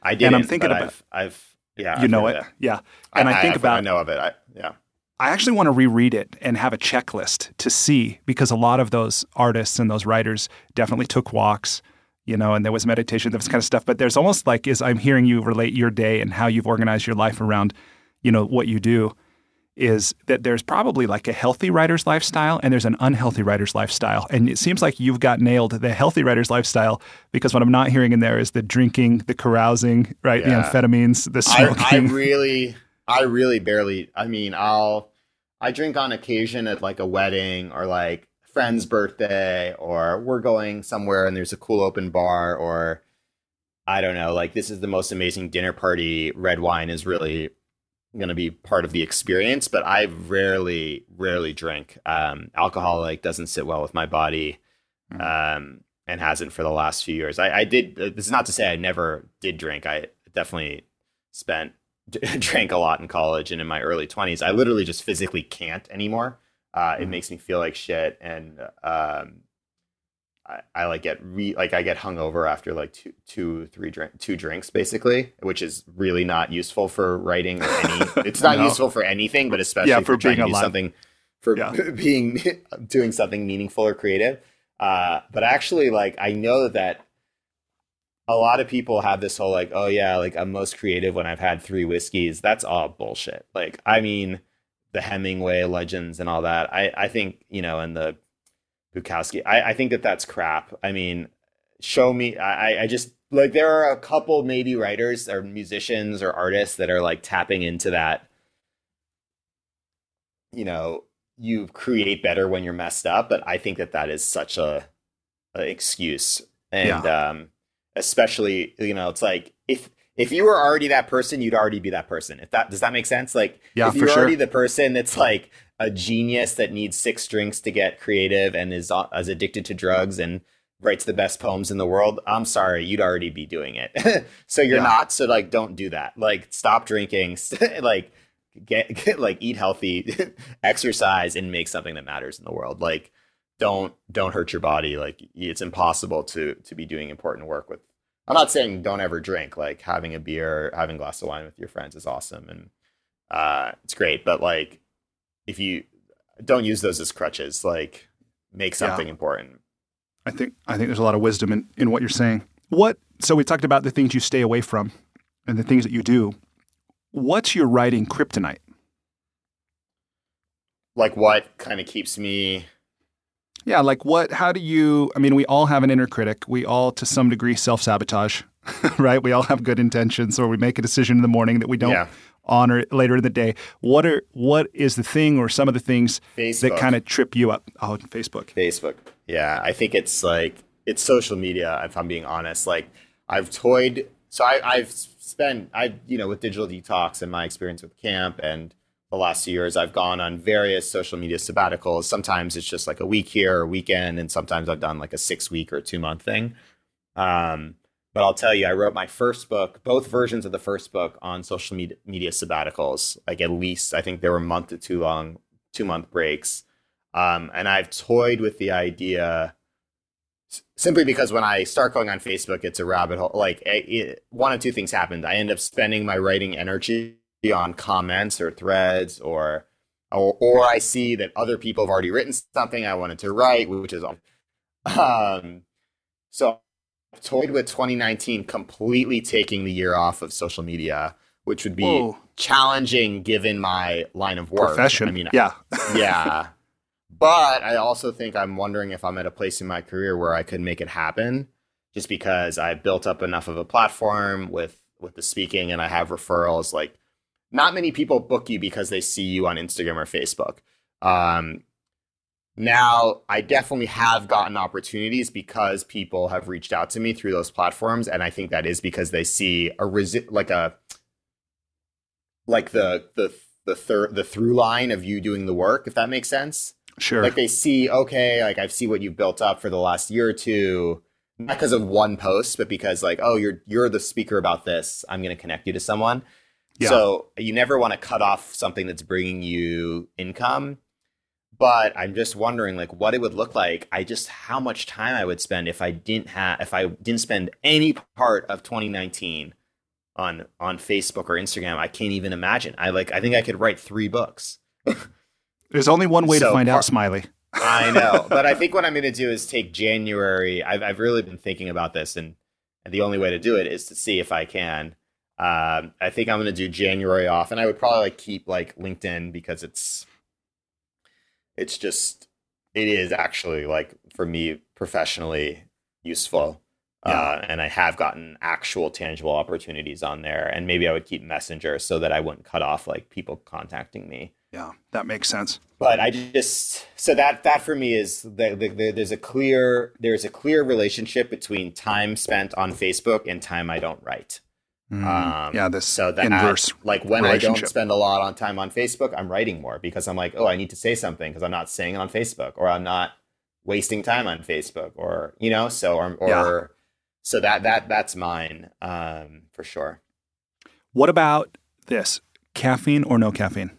I did. And I'm thinking about, I've, I've yeah, you I've know it. Yeah. And I, I think I, about, I know of it. I, yeah. I actually want to reread it and have a checklist to see because a lot of those artists and those writers definitely took walks, you know, and there was meditation, this kind of stuff. But there's almost like as I'm hearing you relate your day and how you've organized your life around, you know, what you do, is that there's probably like a healthy writer's lifestyle and there's an unhealthy writer's lifestyle. And it seems like you've got nailed the healthy writer's lifestyle because what I'm not hearing in there is the drinking, the carousing, right? Yeah. The amphetamines, the smoking. I, I really I really barely. I mean, I'll I drink on occasion at like a wedding or like friend's birthday or we're going somewhere and there's a cool open bar or I don't know, like this is the most amazing dinner party. Red wine is really going to be part of the experience, but I rarely, rarely drink. Um, alcohol like doesn't sit well with my body, mm. um, and hasn't for the last few years. I, I did. This is not to say I never did drink. I definitely spent drank a lot in college and in my early 20s. I literally just physically can't anymore. Uh, it mm-hmm. makes me feel like shit, and um, I, I, like get re like I get hungover after like two, two, three drink, two drinks basically, which is really not useful for writing or any. it's not no. useful for anything, but especially yeah, for, for trying to do something for yeah. being doing something meaningful or creative. Uh, but actually, like I know that a lot of people have this whole like, oh yeah, like I'm most creative when I've had three whiskeys. That's all bullshit. Like, I mean, the Hemingway legends and all that. I I think you know, and the Bukowski. I I think that that's crap. I mean, show me. I I just like there are a couple maybe writers or musicians or artists that are like tapping into that. You know, you create better when you're messed up, but I think that that is such a, a excuse and. Yeah. um especially you know it's like if if you were already that person you'd already be that person. If that does that make sense? Like yeah, if you're sure. already the person that's like a genius that needs six drinks to get creative and is uh, as addicted to drugs and writes the best poems in the world i'm sorry you'd already be doing it. So you're yeah. not so like don't do that. Like stop drinking like get, get like eat healthy exercise and make something that matters in the world. Like don't don't hurt your body. Like it's impossible to to be doing important work with I'm not saying don't ever drink. Like having a beer, having a glass of wine with your friends is awesome and uh, it's great. But like, if you don't use those as crutches, like make something yeah. important. I think I think there's a lot of wisdom in, in what you're saying. What so we talked about the things you stay away from and the things that you do. What's your writing kryptonite? Like what kind of keeps me yeah, like what, how do you, I mean, we all have an inner critic. We all, to some degree, self sabotage, right? We all have good intentions or we make a decision in the morning that we don't yeah. honor later in the day. What are, what is the thing or some of the things Facebook. that kind of trip you up? Oh, Facebook. Facebook. Yeah. I think it's like, it's social media, if I'm being honest. Like, I've toyed, so I, I've spent, I, you know, with digital detox and my experience with camp and, the last few years, I've gone on various social media sabbaticals. Sometimes it's just like a week here or a weekend, and sometimes I've done like a six week or two month thing. Um, but I'll tell you, I wrote my first book, both versions of the first book on social media, media sabbaticals. Like at least, I think there were month to two long, two month breaks. Um, and I've toyed with the idea simply because when I start going on Facebook, it's a rabbit hole. Like it, it, one of two things happened. I end up spending my writing energy on comments or threads or, or or I see that other people have already written something I wanted to write, which is um so I've toyed with 2019 completely taking the year off of social media, which would be Whoa. challenging given my line of work. Profession. I mean, yeah, yeah. But I also think I'm wondering if I'm at a place in my career where I could make it happen, just because I built up enough of a platform with with the speaking and I have referrals. Like not many people book you because they see you on Instagram or Facebook. Um, now, I definitely have gotten opportunities because people have reached out to me through those platforms, and I think that is because they see a resi- like a like the the the third the through line of you doing the work, if that makes sense. Sure. Like they see, okay, like I've see what you've built up for the last year or two, not because of one post, but because like, oh, you're you're the speaker about this. I'm going to connect you to someone. Yeah. So you never want to cut off something that's bringing you income. But I'm just wondering, like, what it would look like. I just how much time I would spend if I didn't have if I didn't spend any part of 2019 on on Facebook or Instagram. I can't even imagine. I like. I think I could write three books. There's only one way so to find out, Smiley. I know, but I think what I'm going to do is take January. I've I've really been thinking about this, and and the only way to do it is to see if I can um, I think I'm going to do January off, and I would probably like keep like LinkedIn because it's it's just it is actually like for me professionally useful. Yeah. Uh, and I have gotten actual tangible opportunities on there, and maybe I would keep Messenger so that I wouldn't cut off like people contacting me. Yeah, that makes sense. But I just so that that for me is the, the, the, there's a clear there's a clear relationship between time spent on Facebook and time I don't write. Mm, um, yeah, this so that inverse like when I don't spend a lot on time on Facebook, I'm writing more because I'm like, oh, I need to say something because I'm not saying it on Facebook, or I'm not wasting time on Facebook, or you know, so or, or yeah. so that that that's mine um, for sure. What about this caffeine or no caffeine?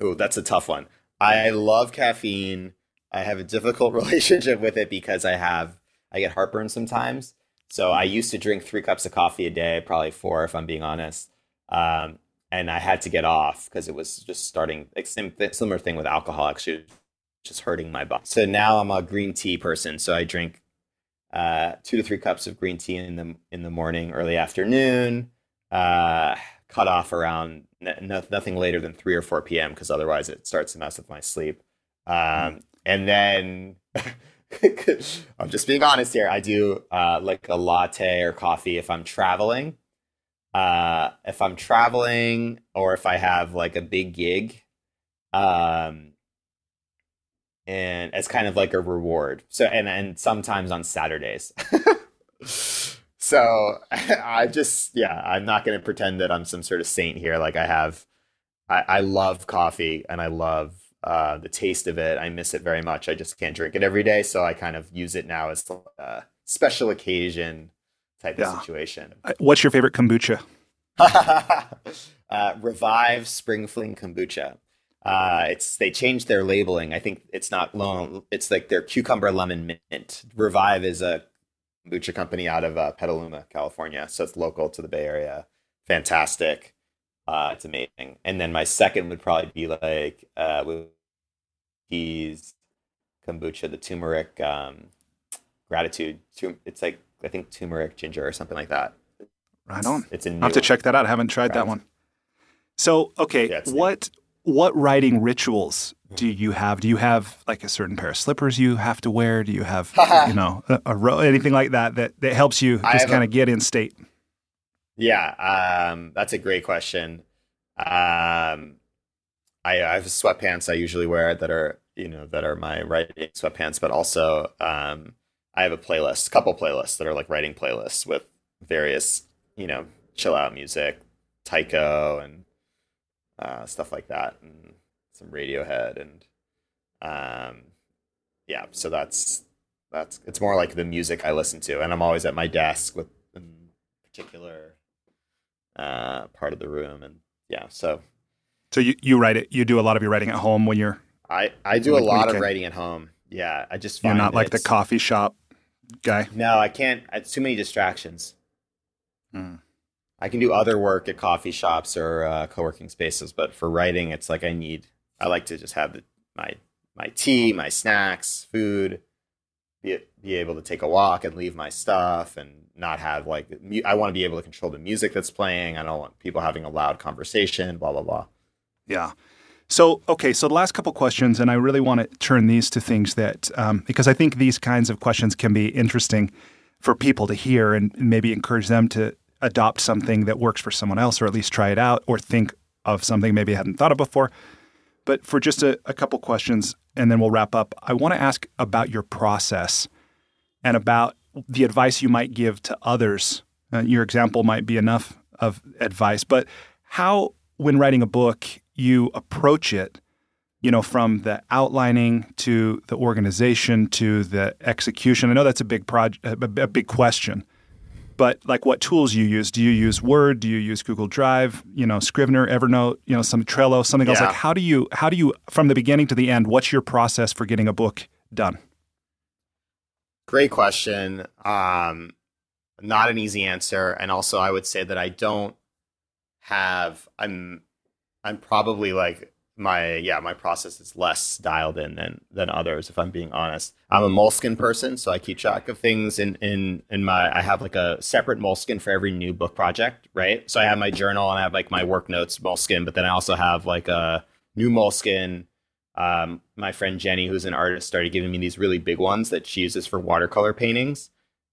Oh, that's a tough one. I love caffeine. I have a difficult relationship with it because I have I get heartburn sometimes. So I used to drink three cups of coffee a day, probably four if I'm being honest. Um, and I had to get off because it was just starting similar thing with alcohol actually just hurting my body. So now I'm a green tea person. So I drink uh, two to three cups of green tea in the in the morning, early afternoon. Uh, cut off around nothing later than three or four p.m. because otherwise it starts to mess with my sleep. Um, and then I'm just being honest here. I do uh, like a latte or coffee if I'm traveling. Uh, if I'm traveling or if I have like a big gig, um, and it's kind of like a reward. So and and sometimes on Saturdays. so I just yeah, I'm not going to pretend that I'm some sort of saint here. Like I have, I, I love coffee and I love uh, the taste of it. I miss it very much. I just can't drink it every day, so I kind of use it now as a special occasion type yeah. of situation. What's your favorite kombucha? uh, Revive Spring Fling Kombucha. Uh, it's they changed their labeling. I think it's not long. It's like their cucumber lemon mint. Revive is a kombucha company out of uh, Petaluma, California, so it's local to the Bay Area. Fantastic. Uh, it's amazing. And then my second would probably be like uh, with kombucha, the turmeric um, gratitude. It's like I think turmeric ginger or something like that. Right on. It's a. I have to check that out. I haven't tried that one. So okay, yeah, what what writing rituals do you have? Do you have like a certain pair of slippers you have to wear? Do you have you know a, a anything like that that that helps you just kind of get in state? Yeah, um, that's a great question. Um, I, I have sweatpants I usually wear that are you know that are my writing sweatpants, but also um, I have a playlist, a couple playlists that are like writing playlists with various you know chill out music, Tycho and uh, stuff like that, and some Radiohead, and um, yeah. So that's that's it's more like the music I listen to, and I'm always at my desk with particular uh, part of the room, and yeah. So so you you write it. You do a lot of your writing at home when you're. I I do a lot of writing at home. Yeah, I just you're not like the coffee shop guy. No, I can't. It's too many distractions. Mm. I can do other work at coffee shops or uh, co-working spaces, but for writing, it's like I need. I like to just have the, my my tea, my snacks, food, be be able to take a walk and leave my stuff, and not have like I want to be able to control the music that's playing. I don't want people having a loud conversation. Blah blah blah. Yeah. So okay, so the last couple questions, and I really want to turn these to things that um, because I think these kinds of questions can be interesting for people to hear and maybe encourage them to adopt something that works for someone else, or at least try it out, or think of something maybe I hadn't thought of before. But for just a, a couple questions, and then we'll wrap up, I want to ask about your process and about the advice you might give to others. Uh, your example might be enough of advice, but how, when writing a book, you approach it, you know, from the outlining to the organization to the execution. I know that's a big project, a big question but like what tools you use? Do you use word? Do you use google drive? You know scrivener evernote you know some trello something yeah. else. Like how do you how do you from the beginning to the end what's your process for getting a book done? Great question. Um not an easy answer. And also i would say that i don't have i'm i'm probably like my yeah my process is less dialed in than than others if i'm being honest. I'm a moleskin person so i keep track of things in in in my i have like a separate moleskin for every new book project right? So i have my journal and i have like my work notes moleskin but then i also have like a new moleskin. Um, my friend jenny who's an artist started giving me these really big ones that she uses for watercolor paintings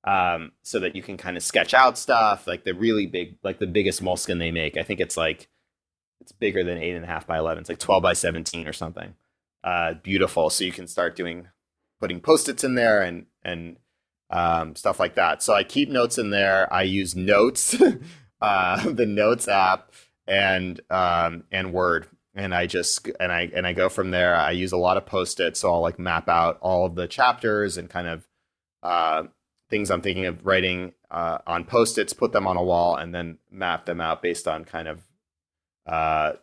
um, so that you can kind of sketch out stuff like the really big like the biggest moleskin they make. I think it's like it's bigger than eight and a half by 11. It's like 12 by 17 or something. Uh, beautiful. So you can start doing, putting post-its in there and, and, um, stuff like that. So I keep notes in there. I use notes, uh, the notes app and, um, and word. And I just, and I, and I go from there. I use a lot of post-its. So I'll like map out all of the chapters and kind of, uh, things I'm thinking of writing, uh, on post-its, put them on a wall and then map them out based on kind of uh,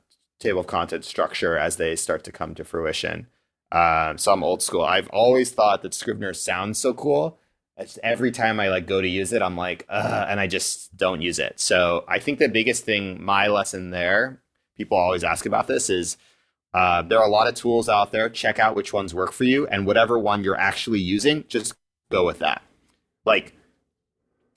table of content structure as they start to come to fruition. Um, so I'm old school. I've always thought that Scrivener sounds so cool. It's every time I like go to use it, I'm like, and I just don't use it. So I think the biggest thing, my lesson there, people always ask about this is uh, there are a lot of tools out there. Check out which ones work for you, and whatever one you're actually using, just go with that. Like,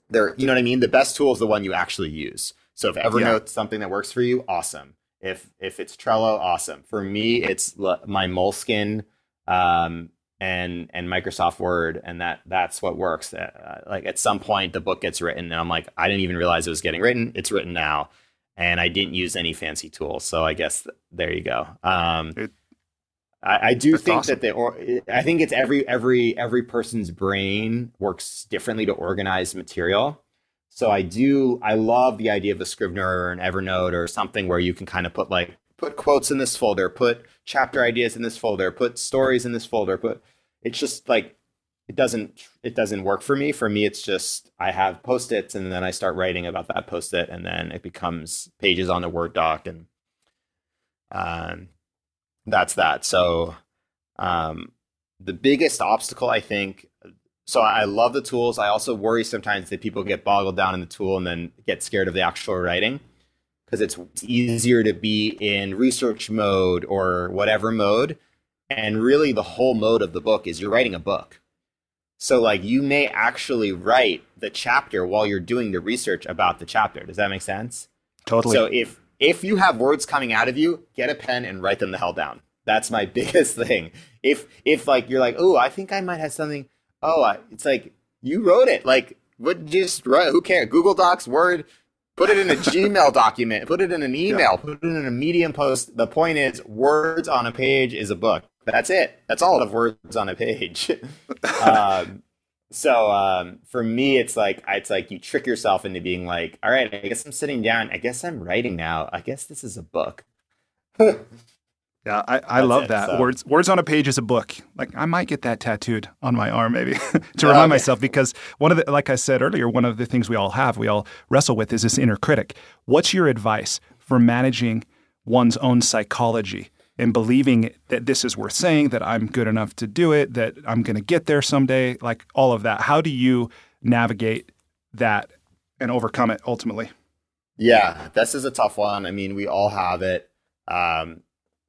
there, you know what I mean. The best tool is the one you actually use. So if Evernote's yeah. something that works for you, awesome. If if it's Trello, awesome. For me, it's my Moleskine um, and and Microsoft Word, and that that's what works. Uh, like at some point, the book gets written, and I'm like, I didn't even realize it was getting written. It's written now and I didn't use any fancy tools. So I guess th- there you go. Um, it, I, I, do think awesome. that the or I think it's every every every person's brain works differently to organize material. So I do I love the idea of a Scrivener or an Evernote or something where you can kind of put like put quotes in this folder, put chapter ideas in this folder, put stories in this folder, put it's just like it doesn't it doesn't work for me. For me, it's just I have post-its and then I start writing about that post-it and then it becomes pages on a Word doc and um, that's that. So um, the biggest obstacle I think so I love the tools. I also worry sometimes that people get boggled down in the tool and then get scared of the actual writing because it's easier to be in research mode or whatever mode. And really, the whole mode of the book is you're writing a book. So like you may actually write the chapter while you're doing the research about the chapter. Does that make sense? Totally. So if if you have words coming out of you, get a pen and write them the hell down. That's my biggest thing. If if like you're like, oh, I think I might have something. Oh, I, it's like you wrote it. Like, what? Just write. Who cares? Google Docs, Word. Put it in a Gmail document. Put it in an email. Yeah. Put it in a Medium post. The point is, words on a page is a book. That's it. That's all of words on a page. um, so um, for me, it's like it's like you trick yourself into being like, all right, I guess I'm sitting down. I guess I'm writing now. I guess this is a book. yeah, I, I love it, that. So. Words words on a page is a book. Like I might get that tattooed on my arm maybe to remind okay. myself because one of the like I said earlier, one of the things we all have, we all wrestle with is this inner critic. What's your advice for managing one's own psychology? and believing that this is worth saying, that I'm good enough to do it, that I'm going to get there someday, like all of that. How do you navigate that and overcome it ultimately? Yeah, this is a tough one. I mean, we all have it. Um,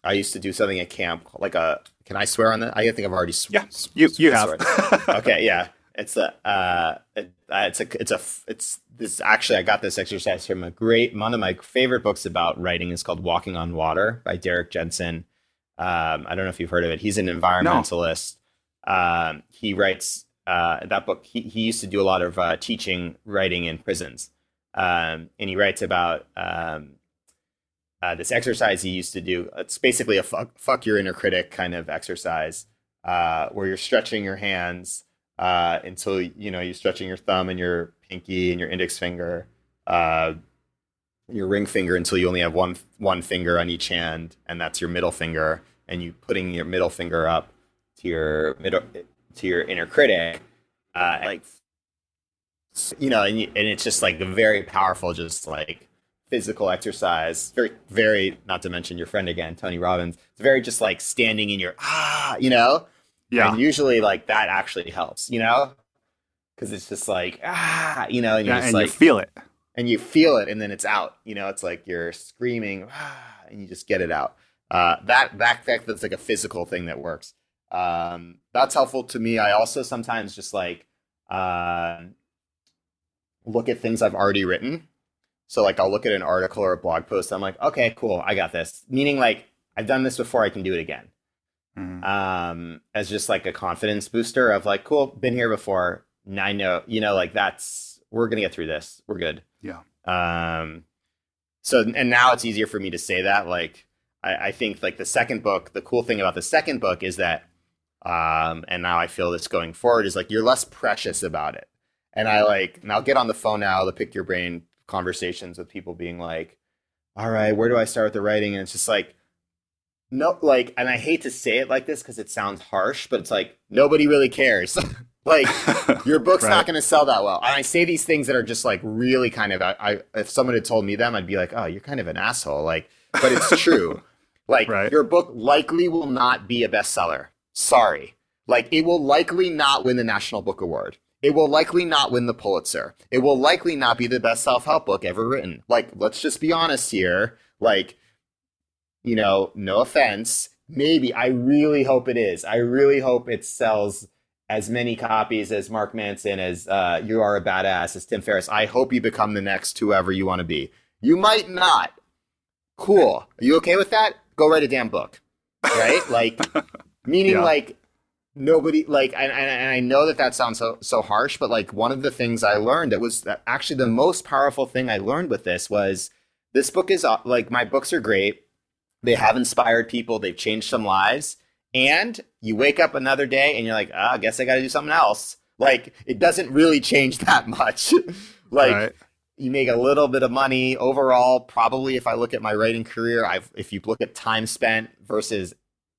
I used to do something at camp, like a. Can I swear on that? I think I've already. Sw- yeah, you you have. okay, yeah. It's a. Uh, it, uh, it's a. It's a. It's this. Actually, I got this exercise from a great one of my favorite books about writing is called Walking on Water by Derrick Jensen. Um, I don't know if you've heard of it. He's an environmentalist. No. Um, he writes uh, that book. He, he used to do a lot of uh, teaching writing in prisons, um, and he writes about um, uh, this exercise he used to do. It's basically a fuck, fuck your inner critic kind of exercise, uh, where you're stretching your hands uh, until you know you're stretching your thumb and your pinky and your index finger, uh, your ring finger until you only have one one finger on each hand, and that's your middle finger, and you putting your middle finger up to your middle to your inner critic, uh, like you know, and, you, and it's just like very powerful, just like physical exercise. Very, very. Not to mention your friend again, Tony Robbins. It's very just like standing in your ah, you know. Yeah. And usually, like that actually helps, you know, because it's just like ah, you know, and, yeah, and like, you feel it, and you feel it, and then it's out. You know, it's like you're screaming, ah, and you just get it out. Uh, that that that's like a physical thing that works. Um, that's helpful to me. I also sometimes just like uh, look at things I've already written. So like I'll look at an article or a blog post. I'm like, okay, cool, I got this. Meaning like I've done this before, I can do it again mm-hmm. um, as just like a confidence booster of like, cool, been here before. Now I know, you know, like that's we're gonna get through this. We're good. Yeah. Um. So and now it's easier for me to say that. Like, I, I think like the second book. The cool thing about the second book is that, um, and now I feel this going forward is like you're less precious about it. And I like, and I'll get on the phone now, the pick your brain conversations with people being like, all right, where do I start with the writing? And it's just like, no like and i hate to say it like this because it sounds harsh but it's like nobody really cares like your book's right. not going to sell that well and i say these things that are just like really kind of I, I, if someone had told me them i'd be like oh you're kind of an asshole like but it's true. like Right. your book likely will not be a bestseller. Sorry. Like it will likely not win the National Book Award. It will likely not win the Pulitzer. It will likely not be the best self-help book ever written. Like let's just be honest here. Like you know, no offense, maybe I really hope it is. I really hope it sells as many copies as Mark Manson, as uh, You Are a Badass, as Tim Ferriss. I hope you become the next whoever you want to be. You might not. Cool. Are you okay with that? Go write a damn book. Right? Like, meaning Yeah. like nobody like and, and, and i know that that sounds so so harsh but like one of the things i learned that was that actually the most powerful thing i learned with this was this book is uh, like my books are great. They have inspired people. They've changed some lives. And you wake up another day and you're like oh, i guess i gotta do something else. Like it doesn't really change that much. Like right. you make a little bit of money overall. Probably if i look at my writing career i've if you look at time spent versus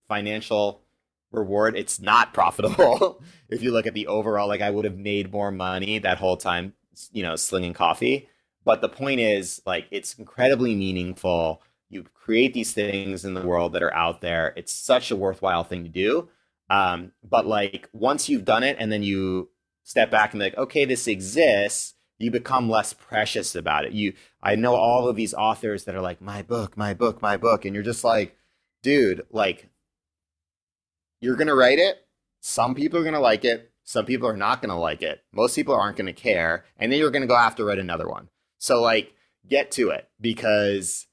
financial reward it's not profitable. If you look at the overall like i would have made more money that whole time you know slinging coffee. But the point is like it's incredibly meaningful. You create these things in the world that are out there. It's such a worthwhile thing to do. Um, but like once you've done it and then you step back and be like okay this exists you become less precious about it. You i know all of these authors that are like my book my book my book and you're just like dude like you're going to write it. Some people are going to like it. Some people are not going to like it. Most people aren't going to care. And then you're going to go to write another one. So, like, get to it because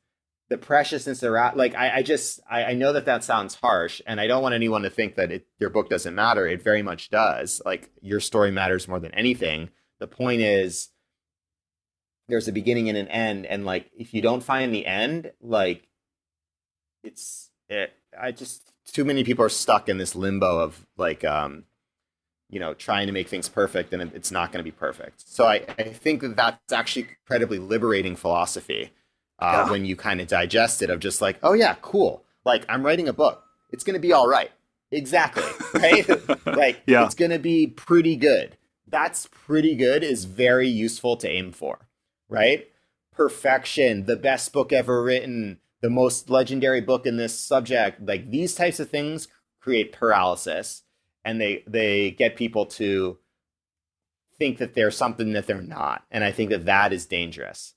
the preciousness around, like, I, I just, I, I know that that sounds harsh. And I don't want anyone to think that it, your book doesn't matter. It very much does. Like, your story matters more than anything. The point is, there's a beginning and an end. And, like, if you don't find the end, like, it's, it, I just, too many people are stuck in this limbo of like um you know trying to make things perfect and it's not going to be perfect. So i i think that that's actually incredibly liberating philosophy uh, Yeah. when you kind of digest it of just like oh yeah cool. Like i'm writing a book. It's going to be all right. Exactly right? Like Yeah. it's going to be pretty good. That's pretty good is very useful to aim for right? Perfection the best book ever written the most legendary book in this subject like these types of things create paralysis and they they get people to think that they're something that they're not and i think that that is dangerous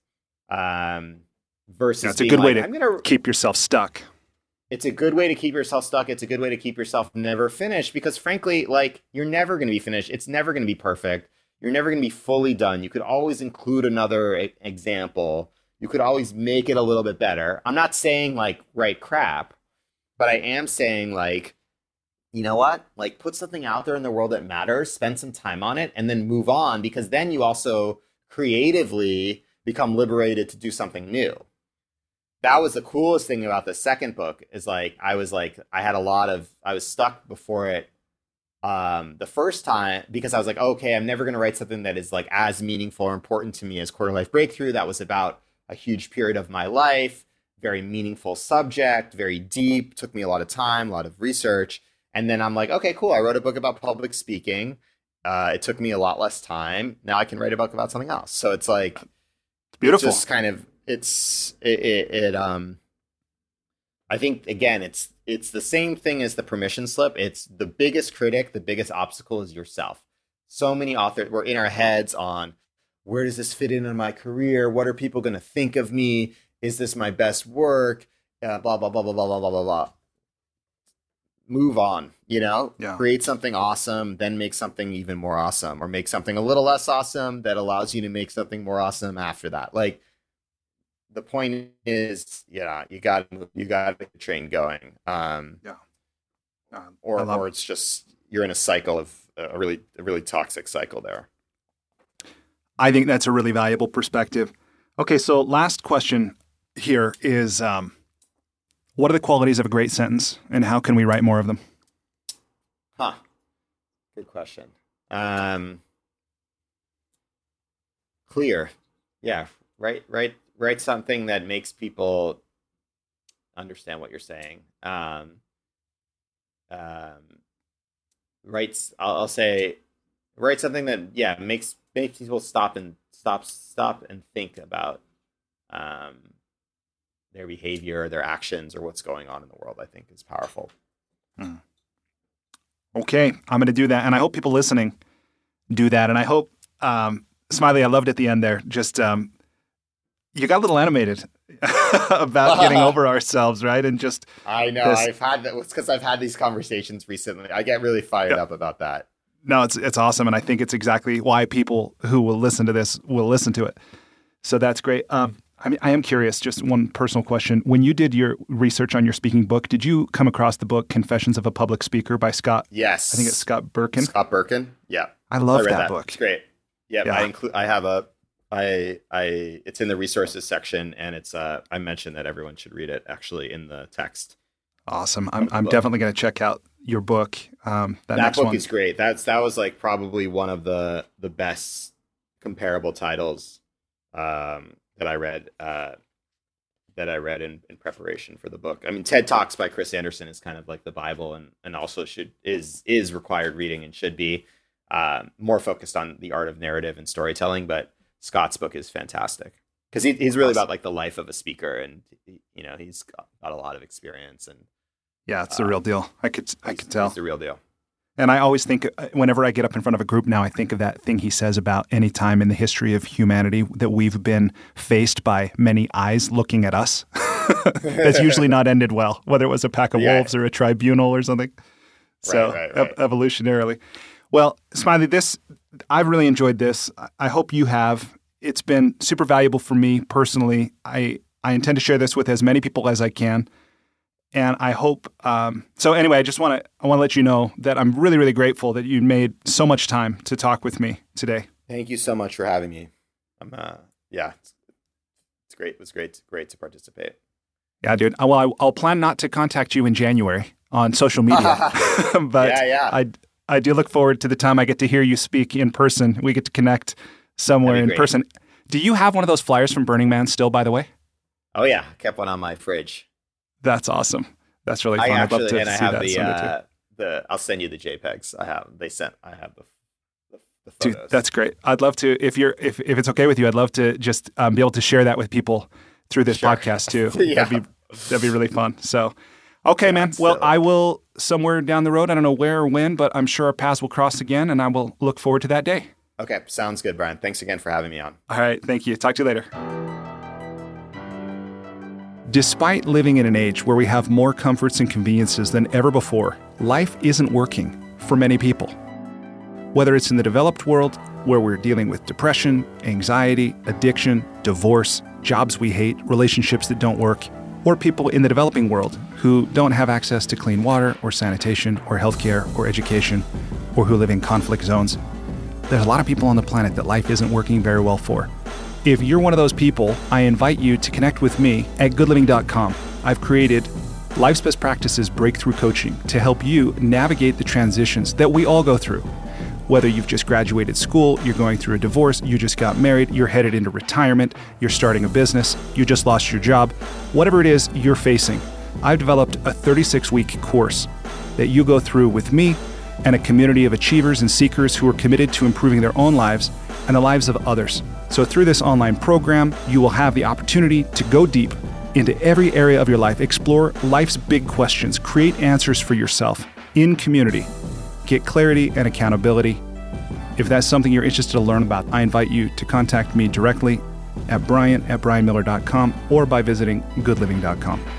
um versus That's a good way to i'm gonna Keep yourself stuck. it's a good way to keep yourself stuck. It's a good way to keep yourself never finished because frankly, like you're never going to be finished. It's never going to be perfect. You're never going to be fully done. You could always include another e- example. You could always make it a little bit better. I'm not saying like write crap, but I am saying like you know what? Like put something out there in the world that matters, spend some time on it and then move on because then you also creatively become liberated to do something new that was the coolest thing about the second book is like I was like I had a lot of I was stuck before it um the first time because I was like okay I'm never going to write something that is like as meaningful or important to me as quarter life breakthrough that was about a huge period of my life very meaningful subject very deep took me a lot of time a lot of research. And then I'm like okay cool I wrote a book about public speaking. Uh it took me a lot less time. Now I can write a book about something else. So it's like It's beautiful. just kind of it's it, it, it um i think again it's it's the same thing as the permission slip. It's the biggest critic the biggest obstacle is yourself. So many authors we're in our heads on where does this fit in in my career? What are people going to think of me? Is this my best work? Uh, blah blah blah blah blah blah blah blah. Blah move on you know? Yeah. create something awesome then make something even more awesome or make something a little less awesome that allows you to make something more awesome after that. Like the point is yeah you got you got the train going um Um, or or it's just you're in a cycle of a really a really toxic cycle there I think that's a really valuable perspective. Okay, so last question here is um, what are the qualities of a great sentence and how can we write more of them? Huh. Good question. Um, clear. Yeah. Write, write, write something that makes people understand what you're saying. Um, um, writes, I'll, I'll say, write something that, yeah, makes, makes people stop and stop, stop and think about, um, their behavior, their actions, or what's going on in the world, I think is powerful. Mm. Okay, I'm going to do that, and I hope people listening do that. And I hope, um, Smiley, I loved at the end there. Just um, you got a little animated about getting over ourselves, right? And just I know this, I've had that. Because I've had these conversations recently. I get really fired yeah. up about that. No, it's it's awesome, and I think it's exactly why people who will listen to this will listen to it. So that's great. Um, I mean, I am curious. Just one personal question: When you did your research on your speaking book, did you come across the book "Confessions of a Public Speaker" by Scott? Yes, I think it's Scott Berkun. Scott Berkun. Yeah, I love I that, that, book. It's great. Yeah, yeah. I include. I have a. I I. It's in the resources section, and it's. Uh, I mentioned that everyone should read it. Actually, in the text. Awesome. I'm I'm definitely going to check out your book. Um, that, that book one. is great. That's that was like probably one of the the best comparable titles um, that I read uh, that I read in, in preparation for the book. I mean, TED Talks by Chris Anderson is kind of like the Bible, and and also should is is required reading and should be uh, more focused on the art of narrative and storytelling. But Scott's book is fantastic because he, he's really awesome. about like the life of a speaker, and you know he's got, got a lot of experience and yeah, it's the real deal. I could I could tell. It's the real deal. And I always think, uh, whenever I get up in front of a group now, I think of that thing he says about any time in the history of humanity that we've been faced by many eyes looking at us. That's usually not ended well, whether it was a pack of yeah. wolves or a tribunal or something. So, right, right, right. evolutionarily. Well, Smiley, this I've really enjoyed this. I hope you have. It's been super valuable for me personally. I I intend to share this with as many people as I can and I hope. Um, so anyway, I just want to I want to let you know that I'm really really grateful that you made so much time to talk with me today. Thank you so much for having me. I'm uh, yeah, it's, it's great. It was great great to participate. Yeah, dude. Uh, well, I, will plan not to contact you in January on social media, but yeah, yeah. I I do look forward to the time I get to hear you speak in person. We get to connect somewhere in great. person. Do you have one of those flyers from Burning Man still? By the way. Oh yeah, kept one on my fridge. That's awesome. That's really fun. I actually, I'd love to and I have the, uh, the. I'll send you the JPEGs. I have. They sent. I have the. Dude, that's great. I'd love to. If you're, if if it's okay with you, I'd love to just um, be able to share that with people through this sure. podcast too. yeah. That'd be that'd be really fun. So, okay, man. Well, I will somewhere down the road. I don't know where or when, but I'm sure our paths will cross again, and I will look forward to that day. Okay, sounds good, Brian. Thanks again for having me on. All right, thank you. Talk to you later. Despite living in an age where we have more comforts and conveniences than ever before, life isn't working for many people. Whether it's in the developed world, where we're dealing with depression, anxiety, addiction, divorce, jobs we hate, relationships that don't work, or people in the developing world who don't have access to clean water or sanitation or healthcare or education, or who live in conflict zones, there's a lot of people on the planet that life isn't working very well for. If you're one of those people, I invite you to connect with me at goodliving.com. I've created Life's Best Practices Breakthrough Coaching to help you navigate the transitions that we all go through. Whether you've just graduated school, you're going through a divorce, you just got married, you're headed into retirement, you're starting a business, you just lost your job, whatever it is you're facing, I've developed a 36 week course that you go through with me and a community of achievers and seekers who are committed to improving their own lives and the lives of others. So, through this online program, you will have the opportunity to go deep into every area of your life, explore life's big questions, create answers for yourself in community, get clarity and accountability. If that's something you're interested to learn about, I invite you to contact me directly at brian at brianmiller.com or by visiting goodliving.com.